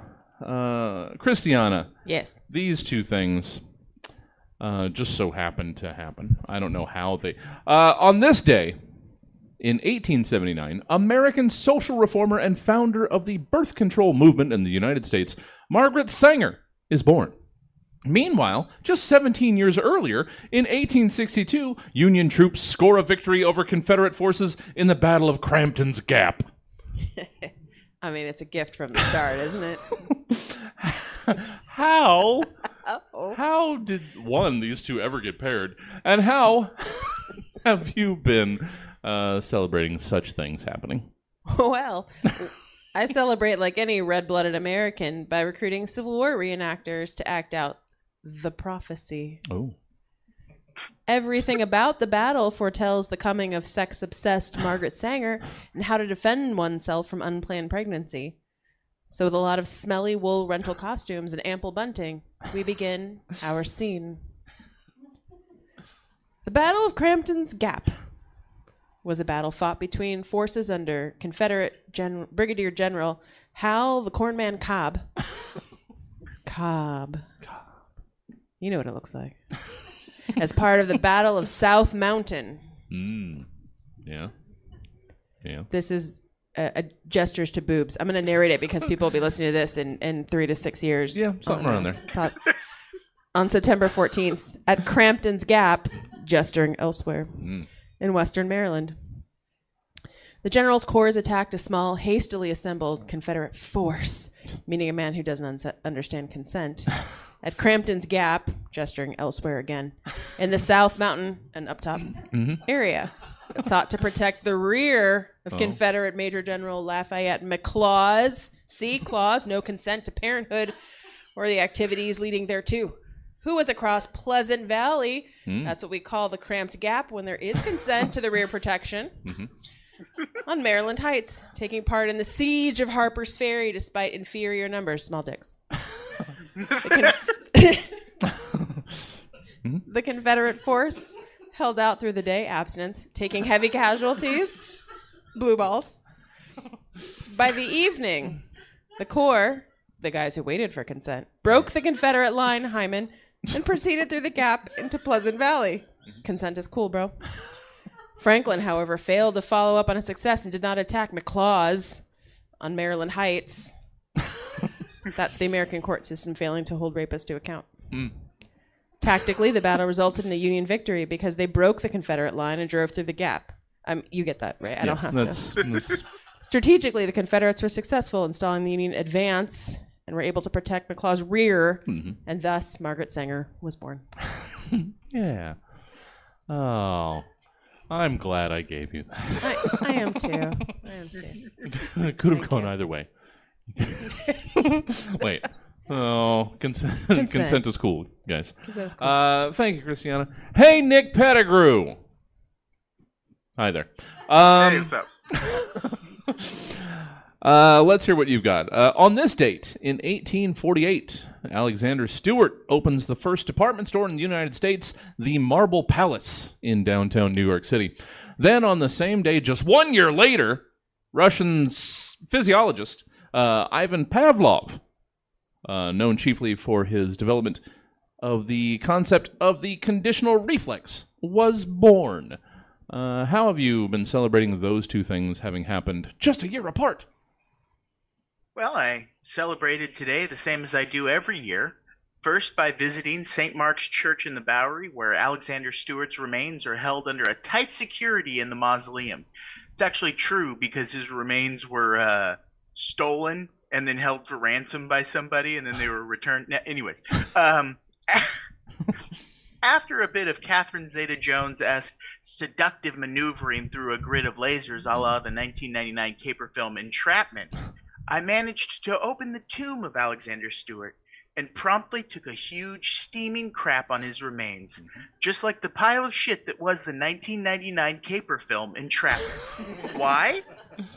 Uh, Christiana. Yes. these two things uh, just so happened to happen. I don't know how they. Uh, on this day, in 1879, American social reformer and founder of the birth control movement in the United States, Margaret Sanger, is born. Meanwhile, just 17 years earlier, in 1862, Union troops score a victory over Confederate forces in the Battle of Crampton's Gap. I mean, it's a gift from the start, isn't it? How? Uh-oh. How did one these two ever get paired, and how have you been uh, celebrating such things happening? Well, I celebrate like any red blooded American by recruiting Civil War reenactors to act out the prophecy. Oh, Everything about the battle foretells the coming of sex obsessed Margaret Sanger and how to defend oneself from unplanned pregnancy. So, with a lot of smelly wool rental costumes and ample bunting, we begin our scene. The Battle of Crampton's Gap was a battle fought between forces under Confederate Gen- Brigadier General Hal the Cornman Cobb. Cobb. Cobb. You know what it looks like. As part of the Battle of South Mountain. mm. yeah, yeah. This is uh, uh, gestures to boobs. I'm going to narrate it because people will be listening to this in, in three to six years. Yeah, something on, around there. thought- on September 14th at Crampton's Gap, gesturing elsewhere, Mm. In western Maryland. The general's corps attacked a small, hastily assembled Confederate force, meaning a man who doesn't unse- understand consent, at Crampton's Gap, gesturing elsewhere again, in the South Mountain and up top mm-hmm. area. It sought to protect the rear of oh. Confederate Major General Lafayette McLaws. See, clause, no consent to parenthood or the activities leading thereto. Who was across Pleasant Valley? Hmm. That's what we call the cramped gap when there is consent to the rear protection. Mm-hmm. On Maryland Heights, taking part in the siege of Harper's Ferry despite inferior numbers, small dicks. The, conf- mm-hmm. the Confederate force held out through the day, abstinence, taking heavy casualties, blue balls. By the evening, the Corps, the guys who waited for consent, broke the Confederate line, hymen, and proceeded through the gap into Pleasant Valley. Consent is cool, bro. Franklin, however, failed to follow up on a success and did not attack McLaws on Maryland Heights. That's the American court system failing to hold rapists to account. Tactically, the battle resulted in a Union victory because they broke the Confederate line and drove through the gap. Um, you get that, right? I don't have to. that's, that's Strategically, the Confederates were successful in stalling the Union advance and we were able to protect McLaw's rear, and thus Margaret Sanger was born. yeah. Oh, I'm glad I gave you that. I, I am too. I am too. it could have gone either way. Wait. Oh, consent, Consent. consent. is cool, guys. That's cool. Uh, thank you, Christiana. Hey, Nick Pettigrew. Hi there. Um, hey, what's up? Uh, let's hear what you've got. Uh, on this date, in 1848, Alexander Stewart opens the first department store in the United States, the Marble Palace in downtown New York City. Then, on the same day, just one year later, Russian physiologist uh, Ivan Pavlov, uh, known chiefly for his development of the concept of the conditional reflex, was born. Uh, how have you been celebrating those two things having happened just a year apart? Well, I celebrated today the same as I do every year. First, by visiting St. Mark's Church in the Bowery, where Alexander Stewart's remains are held under a tight security in the mausoleum. It's actually true because his remains were uh, stolen and then held for ransom by somebody, and then they were returned. Nah, Anyways, um, after a bit of Catherine Zeta-Jones esque seductive maneuvering through a grid of lasers, a la the 1999 caper film Entrapment, I managed to open the tomb of Alexander Stewart and promptly took a huge steaming crap on his remains, mm-hmm. just like the pile of shit that was the 1999 caper film Entrapment. Why?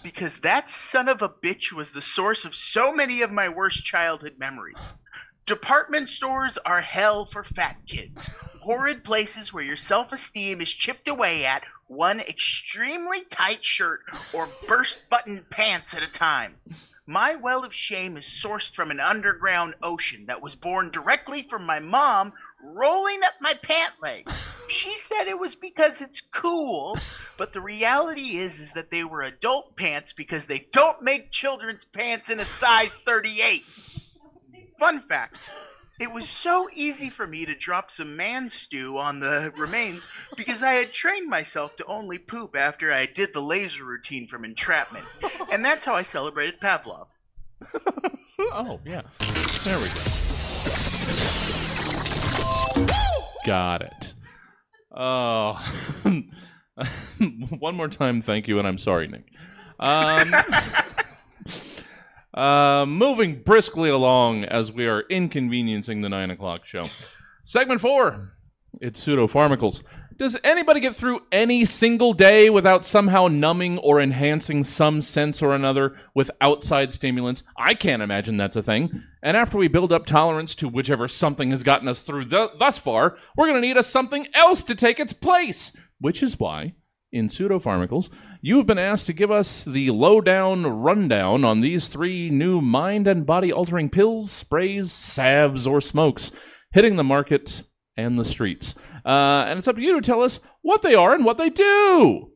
Because that son of a bitch was the source of so many of my worst childhood memories. Department stores are hell for fat kids. Horrid places where your self esteem is chipped away at one extremely tight shirt or burst button pants at a time. My well of shame is sourced from an underground ocean that was born directly from my mom rolling up my pant legs. She said it was because it's cool, but the reality is is that they were adult pants because they don't make children's pants in a size 38. Fun fact. It was so easy for me to drop some man stew on the remains because I had trained myself to only poop after I did the laser routine from entrapment. And that's how I celebrated Pavlov. Oh, yeah. There we go. Got it. Oh. One more time, thank you, and I'm sorry, Nick. Um, uh, moving briskly along as we are inconveniencing the 9 o'clock show. Segment four it's pseudopharmacals. Does anybody get through any single day without somehow numbing or enhancing some sense or another with outside stimulants? I can't imagine that's a thing. And after we build up tolerance to whichever something has gotten us through th- thus far, we're going to need a something else to take its place. Which is why, in pseudopharmacals, you've been asked to give us the lowdown rundown on these three new mind and body altering pills, sprays, salves, or smokes hitting the market and the streets. Uh, and it's up to you to tell us what they are and what they do.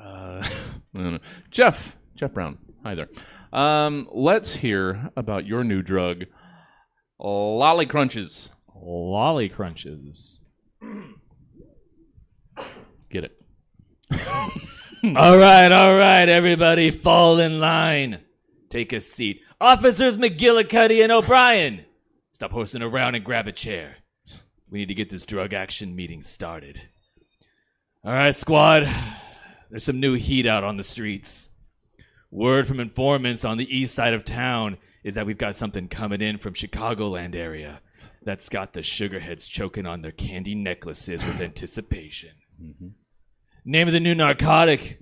Uh, I don't know. Jeff, Jeff Brown, hi there. Um, let's hear about your new drug, Lolly Crunches. Lolly crunches. All right, all right, everybody, fall in line. Take a seat. Officers McGillicuddy and O'Brien, stop horsing around and grab a chair. We need to get this drug action meeting started. All right, squad. There's some new heat out on the streets. Word from informants on the east side of town is that we've got something coming in from Chicagoland area that's got the sugarheads choking on their candy necklaces with anticipation. Mm-hmm. Name of the new narcotic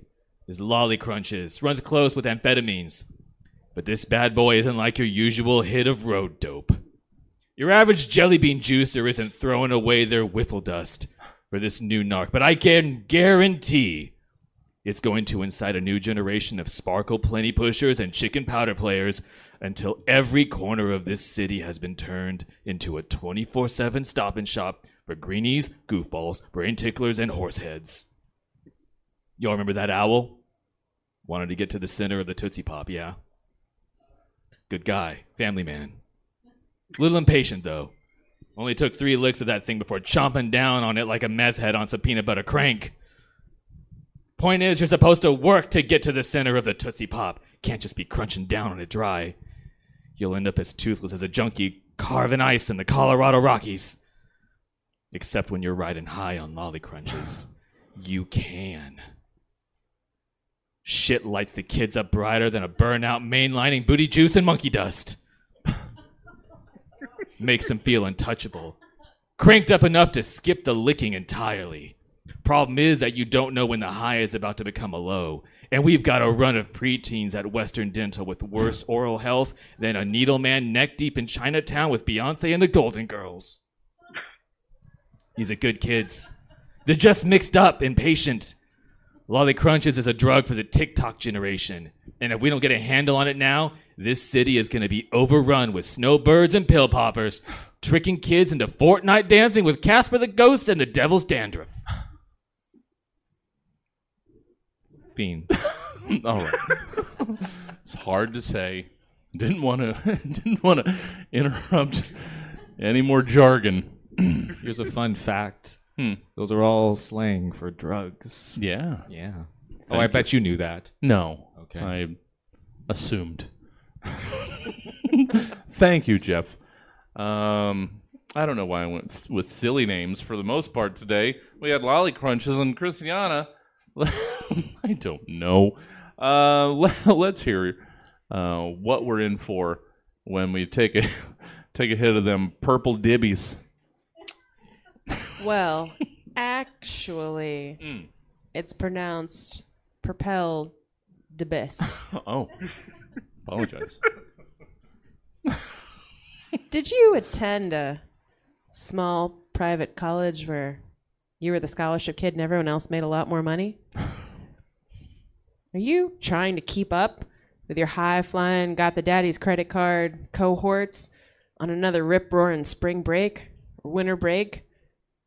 is Lolly Crunches. Runs close with amphetamines. But this bad boy isn't like your usual hit of road dope. Your average jelly bean juicer isn't throwing away their whiffle dust for this new narc, but I can guarantee it's going to incite a new generation of sparkle plenty pushers and chicken powder players until every corner of this city has been turned into a 24 7 stop and shop for greenies, goofballs, brain ticklers, and horseheads. Y'all remember that owl? Wanted to get to the center of the Tootsie Pop, yeah? Good guy, family man. Little impatient, though. Only took three licks of that thing before chomping down on it like a meth head on some peanut butter crank. Point is, you're supposed to work to get to the center of the Tootsie Pop. Can't just be crunching down on it dry. You'll end up as toothless as a junkie carving ice in the Colorado Rockies. Except when you're riding high on lolly crunches. You can. Shit lights the kids up brighter than a burnout mainlining booty juice and monkey dust. Makes them feel untouchable. Cranked up enough to skip the licking entirely. Problem is that you don't know when the high is about to become a low, And we've got a run of preteens at Western Dental with worse oral health than a needleman neck deep in Chinatown with Beyonce and the Golden Girls. These are good kids. They're just mixed up, impatient. Lolly Crunches is a drug for the TikTok generation. And if we don't get a handle on it now, this city is going to be overrun with snowbirds and pill poppers, tricking kids into Fortnite dancing with Casper the Ghost and the Devil's Dandruff. Fiend. All right. it's hard to say. Didn't want to. Didn't want to interrupt any more jargon. Here's a fun fact. Hmm. Those are all slang for drugs. Yeah. Yeah. oh, I you. bet you knew that. No. Okay. I assumed. Thank you, Jeff. Um, I don't know why I went with silly names for the most part today. We had Lolly Crunches and Christiana. I don't know. Uh, let, let's hear uh, what we're in for when we take a take a hit of them purple dibbies. Well, actually, Mm. it's pronounced propel debis. Oh, apologize. Did you attend a small private college where you were the scholarship kid and everyone else made a lot more money? Are you trying to keep up with your high flying, got the daddy's credit card cohorts on another rip roaring spring break, or winter break,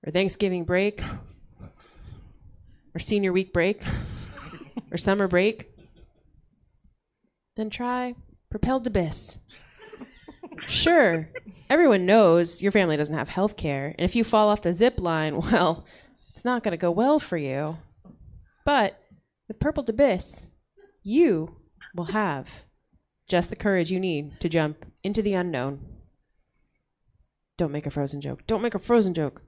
or Thanksgiving break, or senior week break, or summer break? Then try Propel Debis. Sure, everyone knows your family doesn't have health care, and if you fall off the zip line, well, it's not going to go well for you. But with Purple Debis, you will have just the courage you need to jump into the unknown. Don't make a frozen joke. Don't make a frozen joke.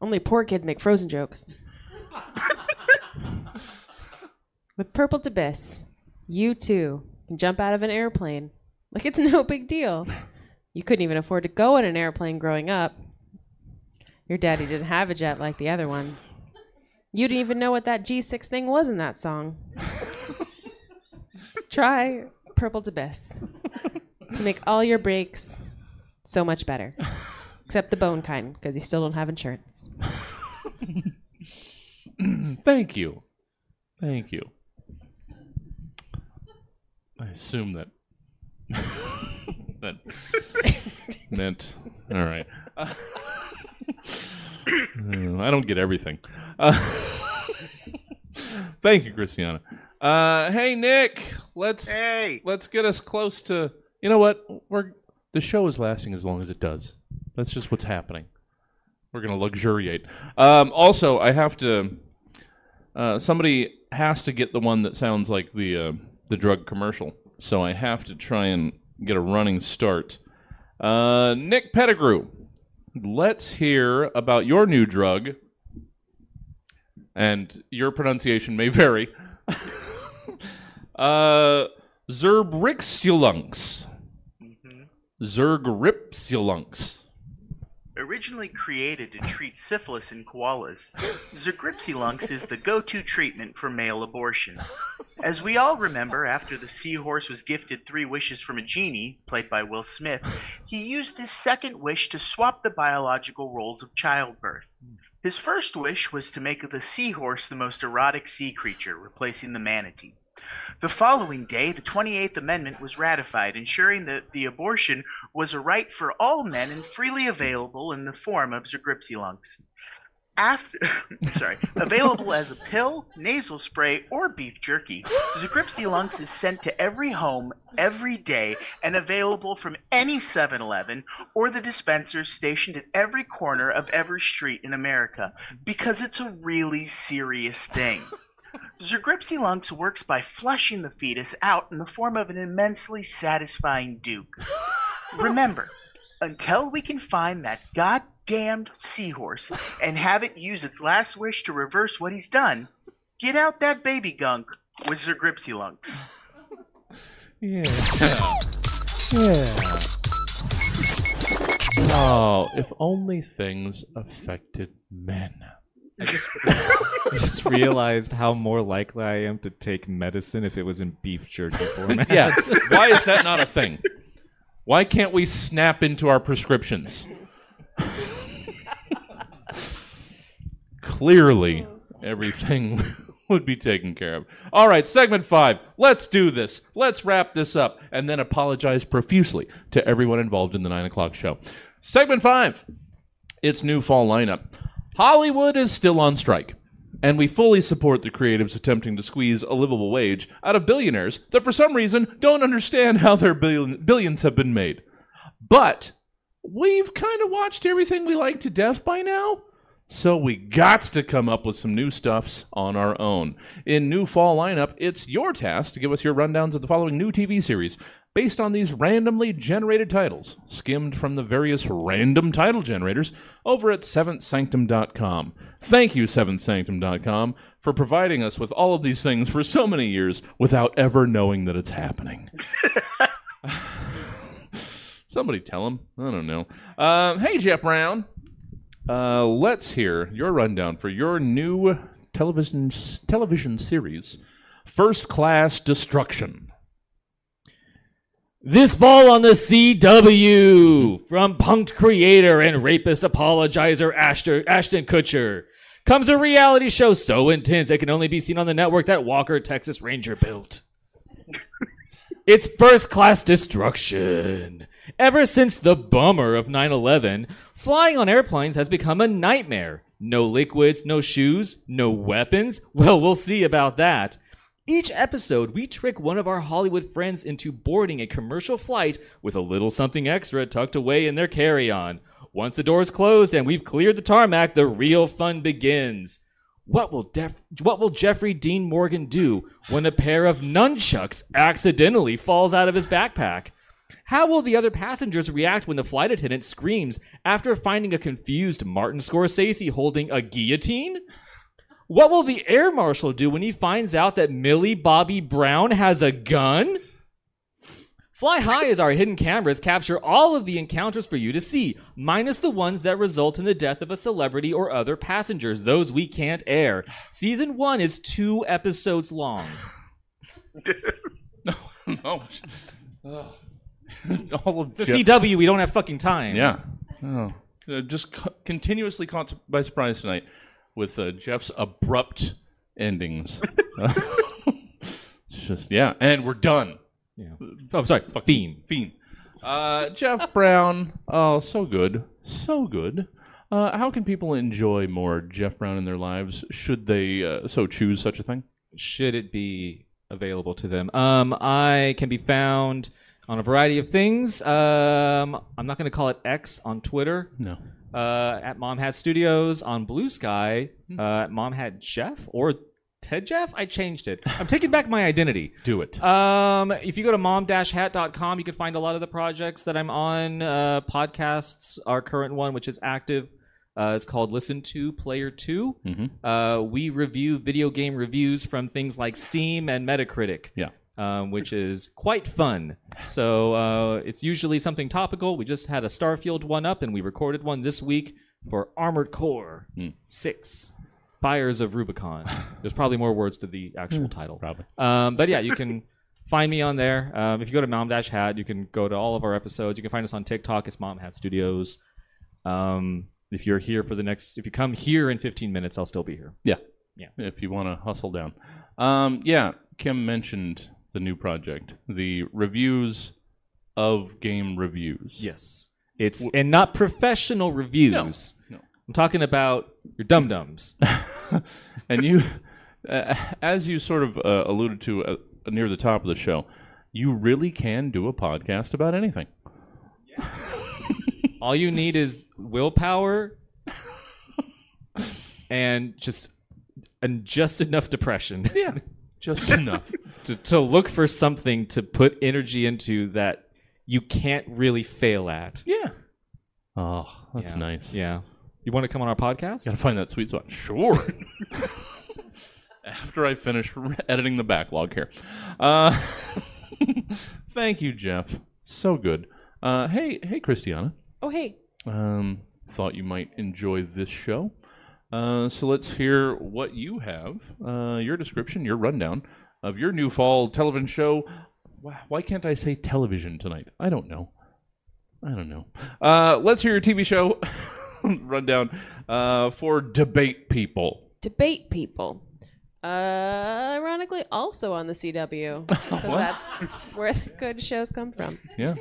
Only poor kids make frozen jokes. With Purple Debis, you too can jump out of an airplane like it's no big deal. You couldn't even afford to go in an airplane growing up. Your daddy didn't have a jet like the other ones. You didn't even know what that G6 thing was in that song. Try Purple Debis to make all your breaks so much better. Except the bone kind, because you still don't have insurance. Thank you. Thank you. I assume that that meant all right. Uh, I don't get everything. Uh, thank you, Christiana. Uh, hey, Nick. Let's Hey, let's get us close to. You know what? We're the show is lasting as long as it does. That's just what's happening. We're gonna luxuriate. Um, also, I have to. Uh, somebody has to get the one that sounds like the uh, the drug commercial, so I have to try and get a running start. Uh, Nick Pettigrew, let's hear about your new drug, and your pronunciation may vary. uh. Zergripsulunx. originally created to treat syphilis in koalas, Zagripsilunx is the go-to treatment for male abortion. As we all remember, after the seahorse was gifted three wishes from a genie, played by Will Smith, he used his second wish to swap the biological roles of childbirth. His first wish was to make the seahorse the most erotic sea creature, replacing the manatee. The following day, the 28th Amendment was ratified, ensuring that the abortion was a right for all men and freely available in the form of Zagripsilunx. After, sorry, available as a pill, nasal spray, or beef jerky, Zagripsilunx is sent to every home every day and available from any 7-Eleven or the dispensers stationed at every corner of every street in America because it's a really serious thing. Zagripsilunx works by flushing the fetus out in the form of an immensely satisfying duke. Remember, until we can find that goddamned seahorse and have it use its last wish to reverse what he's done, get out that baby gunk with Zagripsilunx. Yeah. Yeah. Oh, if only things affected men. I just, I just realized how more likely I am to take medicine if it was in beef jerky format. Yeah. Why is that not a thing? Why can't we snap into our prescriptions? Clearly, everything would be taken care of. All right, segment five. Let's do this. Let's wrap this up and then apologize profusely to everyone involved in the nine o'clock show. Segment five. Its new fall lineup. Hollywood is still on strike, and we fully support the creatives attempting to squeeze a livable wage out of billionaires that for some reason don't understand how their billion, billions have been made. But we've kind of watched everything we like to death by now. So we got to come up with some new stuffs on our own. In new fall lineup, it's your task to give us your rundowns of the following new TV series based on these randomly generated titles, skimmed from the various random title generators over at seventhsanctum.com. Thank you, seventhsanctum.com, for providing us with all of these things for so many years without ever knowing that it's happening. Somebody tell him. I don't know. Um, hey, Jeff Brown. Uh, let's hear your rundown for your new television television series, First Class Destruction. This fall on the CW from Punk'd creator and rapist apologizer Ashton, Ashton Kutcher comes a reality show so intense it can only be seen on the network that Walker Texas Ranger built. it's first class destruction. Ever since the bummer of 9 11, flying on airplanes has become a nightmare. No liquids, no shoes, no weapons. Well, we'll see about that. Each episode, we trick one of our Hollywood friends into boarding a commercial flight with a little something extra tucked away in their carry on. Once the doors closed and we've cleared the tarmac, the real fun begins. What will, Def- what will Jeffrey Dean Morgan do when a pair of nunchucks accidentally falls out of his backpack? How will the other passengers react when the flight attendant screams after finding a confused Martin Scorsese holding a guillotine? What will the air marshal do when he finds out that Millie Bobby Brown has a gun? Fly High as our hidden cameras capture all of the encounters for you to see, minus the ones that result in the death of a celebrity or other passengers. Those we can't air. Season one is two episodes long. no. no, All of the Jeff- CW, we don't have fucking time. Yeah. Oh. Uh, just co- continuously caught by surprise tonight with uh, Jeff's abrupt endings. it's just, yeah. And we're done. Yeah. Oh, sorry. Theme. Fiend. Uh, Jeff Brown. Oh, so good. So good. Uh, how can people enjoy more Jeff Brown in their lives should they uh, so choose such a thing? should it be available to them? Um, I can be found on a variety of things. Um, I'm not going to call it X on Twitter. No. Uh, at Mom Hat Studios on Bluesky. Uh, at Mom Hat Jeff or Ted Jeff. I changed it. I'm taking back my identity. Do it. Um, if you go to mom-hat.com, you can find a lot of the projects that I'm on. Uh, podcasts, our current one, which is active, uh, is called Listen to Player 2. Mhm. Uh, we review video game reviews from things like Steam and Metacritic. Yeah. Um, which is quite fun. So uh, it's usually something topical. We just had a Starfield one up, and we recorded one this week for Armored Core Hmm. 6 Fires of Rubicon. There's probably more words to the actual title. Probably. Um, but yeah, you can find me on there. Um, if you go to Mom Dash Hat, you can go to all of our episodes. You can find us on TikTok. It's Mom Hat Studios. Um, if you're here for the next, if you come here in 15 minutes, I'll still be here. Yeah. Yeah. If you want to hustle down. Um, yeah, Kim mentioned the new project, the reviews of game reviews. Yes, it's and not professional reviews. No. I'm talking about your dum dums. and you, uh, as you sort of uh, alluded to uh, near the top of the show, you really can do a podcast about anything. all you need is willpower and just and just enough depression. Yeah. Just enough. to, to look for something to put energy into that you can't really fail at. Yeah. Oh, that's Yeah. nice. Yeah. You want to come on our podcast? Gotta find that sweet spot. Sure. After I finish editing the backlog here. Uh, thank you, Jeff. So good. Uh, hey, hey, Christiana. Oh, hey. Um, thought you might enjoy this show. Uh, so let's hear what you have, uh, your description, your rundown of your new fall television show. Why, can't I say television tonight? I don't know. I don't know. Uh, let's hear your TV show rundown uh, for debate people. Debate people. Uh, ironically, also on the CW because that's where the good shows come from. Yeah.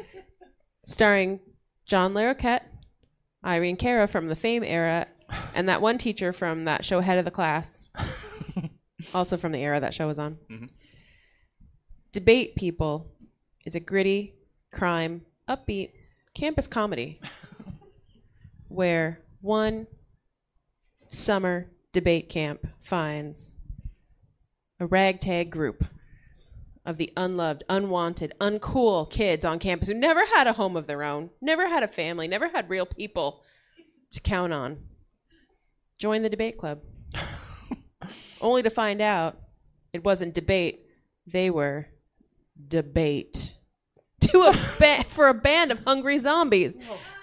Starring John Larroquette, Irene Cara from the Fame era, and that one teacher from that show Head of the Class, also from the era that show was on. Mhm. Debate People is a gritty, crime, upbeat campus comedy where one summer debate camp finds a ragtag group of the unloved, unwanted, uncool kids on campus who never had a home of their own, never had a family, never had real people to count on. Join the debate club. Only to find out it wasn't debate, they were debate. To a ba- for a band of hungry zombies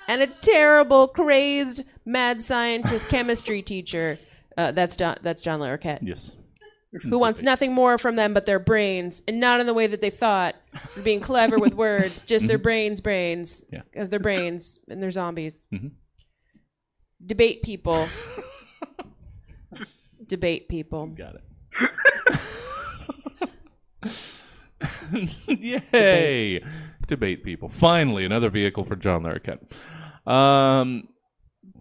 and a terrible, crazed, mad scientist chemistry teacher. Uh, that's John. That's John Larroquette Yes. who wants nothing more from them but their brains, and not in the way that they thought, being clever with words, just their brains, brains, Yeah. as their brains, and they're zombies. Mhm. Debate people. Debate people. Got it. Yay! Debate. people. Finally, another vehicle for John Larroquette. Um,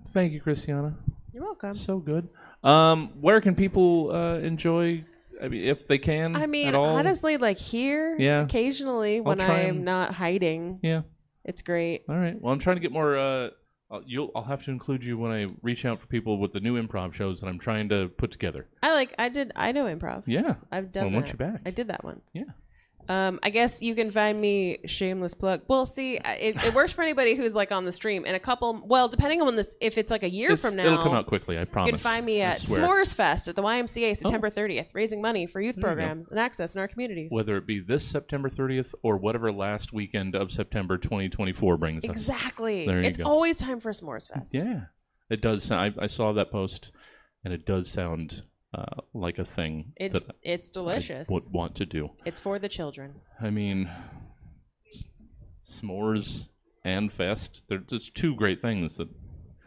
thank you, Christiana. You're welcome. So good. Um, where can people uh, enjoy? I mean, if they can, I mean, at all. honestly, like here, Yeah. occasionally when I'm and- not hiding, Yeah. it's great. All right. Well, I'm trying to get more. Uh, I'll, you'll. I'll have to include you when I reach out for people with the new improv shows that I'm trying to put together. I like. I did. I know improv. Yeah. I've done once that. you're back. I did that once. Yeah. Um, I guess you can find me shameless plug. Well, see, it, it works for anybody who's like on the stream. And a couple, well, depending on this, if it's like a year It's- from now, it'll come out quickly. I promise. you can find me at. S'mores Fest at the YMCA September 30th, raising money for youth There you programs and access in our communities. Whether it be this September 30th or whatever last weekend of September 2024 brings us. Exactly. There you It's go. always time for S'mores Fest. Yeah, it does. Sound, I, I saw that post, and it does sound uh, like a thing It's that it's delicious. I would want to do. It's for the children. I mean, s- s'mores and fest. They're just two great things that,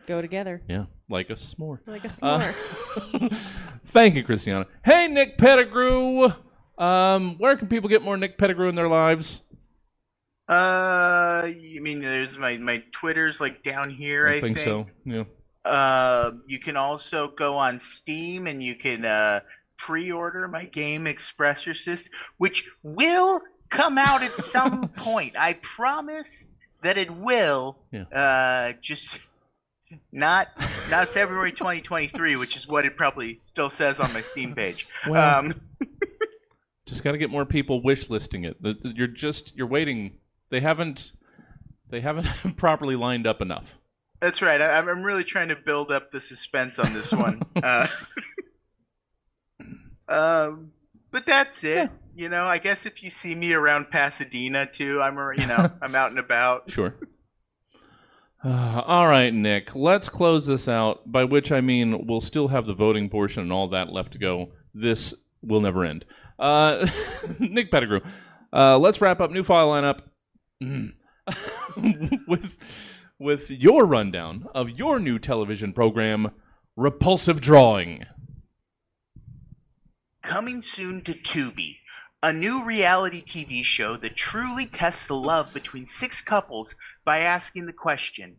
Go together yeah, like a s'more. like a Uh, s'more. thank you, Christiana. Hey, Nick Pettigrew. Um, where can people get more Nick Pettigrew in their lives? Uh, you mean there's my my Twitter's like down here? I, think, so. Yeah. Uh, you can also go on Steam and you can uh, pre-order my game Express Resist, which will come out at some point. I promise that it will. Yeah. Uh, just not not February 2023, which is what it probably still says on my Steam page. Well, um, just got to get more people wish listing it. You're just you're waiting. They haven't they haven't properly lined up enough. That's right. I, I'm really trying to build up the suspense on this one. uh, um, but that's it. You know, I guess if you see me around Pasadena too, I'm you know I'm out and about. Sure. Uh, all right, Nick. Let's close this out. By which I mean we'll still have the voting portion and all that left to go. This will never end. Uh, Nick Pettigrew. Uh, let's wrap up new file lineup Mm. with with your rundown of your new television program, Repulsive Drawing. Coming soon to Tubi, a new reality TV show that truly tests the love between six couples by asking the question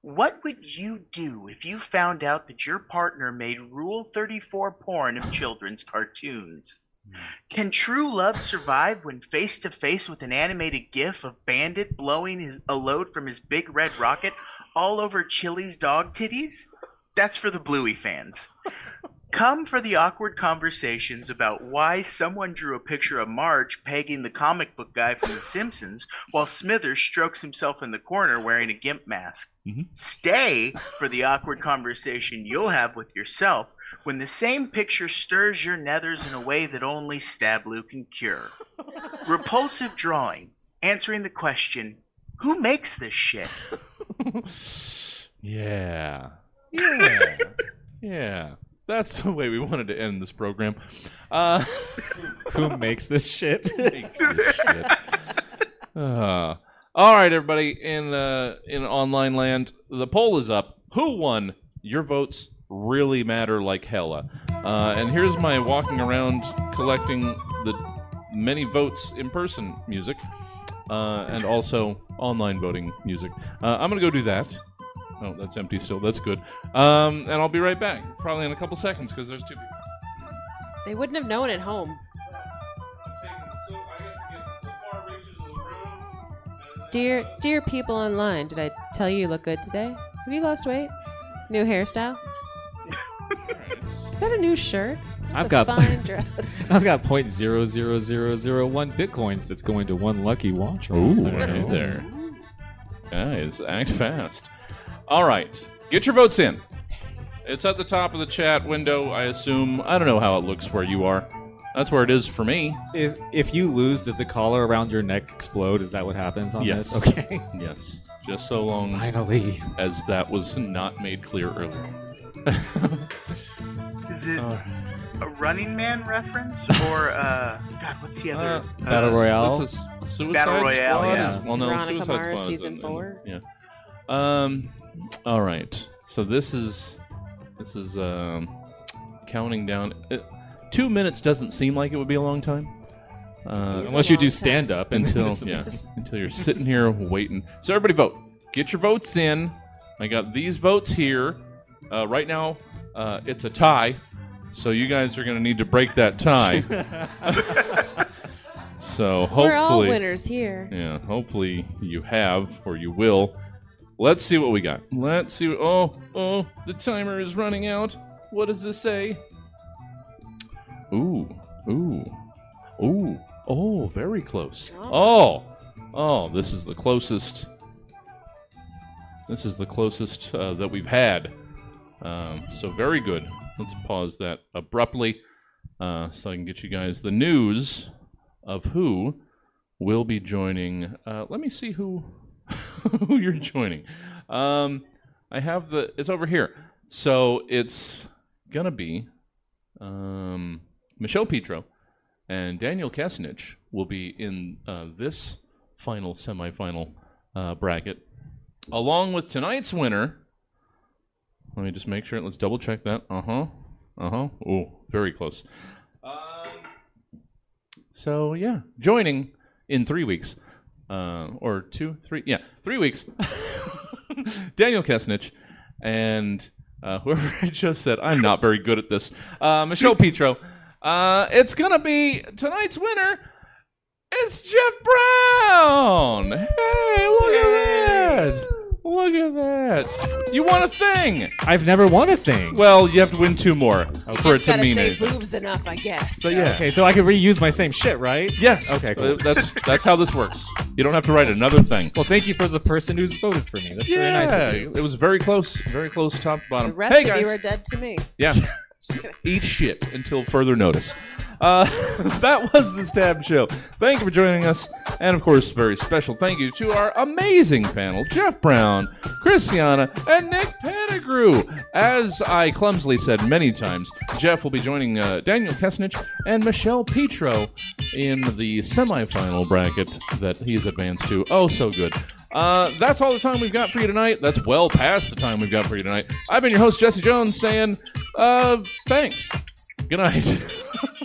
What would you do if you found out that your partner made Rule 34 porn of children's cartoons? Can true love survive when face to face with an animated gif of Bandit blowing his, a load from his big red rocket all over Chilli's dog titties? That's for the Bluey fans. Come for the awkward conversations about why someone drew a picture of Marge pegging the comic book guy from The Simpsons while Smithers strokes himself in the corner wearing a gimp mask. Mhm. Stay for the awkward conversation you'll have with yourself when the same picture stirs your nethers in a way that only Stablu can cure. Repulsive drawing, answering the question, who makes this shit? Yeah. Yeah. Yeah. That's the way we wanted to end this program. Uh, Who makes this shit? makes this shit. Uh, all right, everybody in uh, in online land, the poll is up. Who won? Your votes really matter like hella. Uh, and here's my walking around collecting the many votes in person music, uh, and also online voting music. Uh, I'm gonna go do that. Oh, that's empty still. That's good. Um, and I'll be right back, probably in a couple seconds, because there's two people. They wouldn't have known at home. Dear, dear people online, did I tell you you look good today? Have you lost weight? New hairstyle? Is that a new shirt? That's I've a got- fine dress. I've got point zero zero zero zero one bitcoins that's going to one lucky watcher. Ooh, There you hey go. there. Guys, act fast. All right, get your votes in. It's at the top of the chat window, I assume. I don't know how it looks where you are. That's where it is for me. Is, if you lose, does the collar around your neck explode? Is that what happens on Yes. this? Okay. Yes, just so long Finally. as that was not made clear earlier. Is it All a Running Man reference or uh, God? What's the other? Uh, Battle Royale? What's this, Suicide Battle Royale, Squad yeah. is- well, no, Veronica Suicide Mars Squad is season in- four. Yeah. Um. All right. So this is this is um counting down. It, two minutes doesn't seem like it would be a long time. Uh, It's a Unless you long do time. stand up until yeah, until you're sitting here waiting. So everybody vote. Get your votes in. I got these votes here. Uh, right now, uh, it's a tie. So you guys are going to need to break that tie. so hopefully, We're all winners here. yeah, hopefully you have or you will. Let's see what we got. Let's see. Oh, oh, the timer is running out. What does this say? Ooh, ooh, ooh. Oh, very close. Oh, oh, this is the closest. This is the closest uh, that we've had. Um, so very good. Let's pause that abruptly uh, so I can get you guys the news of who will be joining. Uh, let me see who who you're joining. Um, I have the. It's over here. So it's gonna be um, Michelle Petro and Daniel Kasinich will be in uh, this final semifinal uh, bracket, along with tonight's winner. Let me just make sure. Let's double check that. Uh huh. Uh huh. Oh, very close. Um, so yeah, joining in three weeks, uh, or two, three, yeah, three weeks. Daniel Kesnich and uh, whoever I just said, I'm not very good at this. Uh, Michelle Petro. Uh, it's gonna be tonight's winner. It's Jeff Brown. Hey, look at that! Look at that! You won a thing. I've never won a thing. Well, you have to win two more for it Just to gotta mean say anything. boobs enough, I guess. But yeah, Okay, so I can reuse my same shit, right? yes. Okay, cool. Uh, that's that's how this works. You don't have to write another thing. Well, thank you for the person who's voted for me. That's yeah, very nice of you. it was very close, very close, top to bottom. the rest hey of guys, you are dead to me. yeah, eat shit until further notice. Uh, that was the Stab Show. Thank you for joining us, and of course, very special thank you to our amazing panel: Jeff Brown, Christiana, and Nick Pettigrew. As I clumsily said many times, Jeff will be joining uh, Daniel Kesnich and Michelle Petro in the semifinal bracket that he's advanced to. Oh, so good. Uh, that's all the time we've got for you tonight. That's well past the time we've got for you tonight. I've been your host, Jesse Jones, saying, uh, thanks. Good night.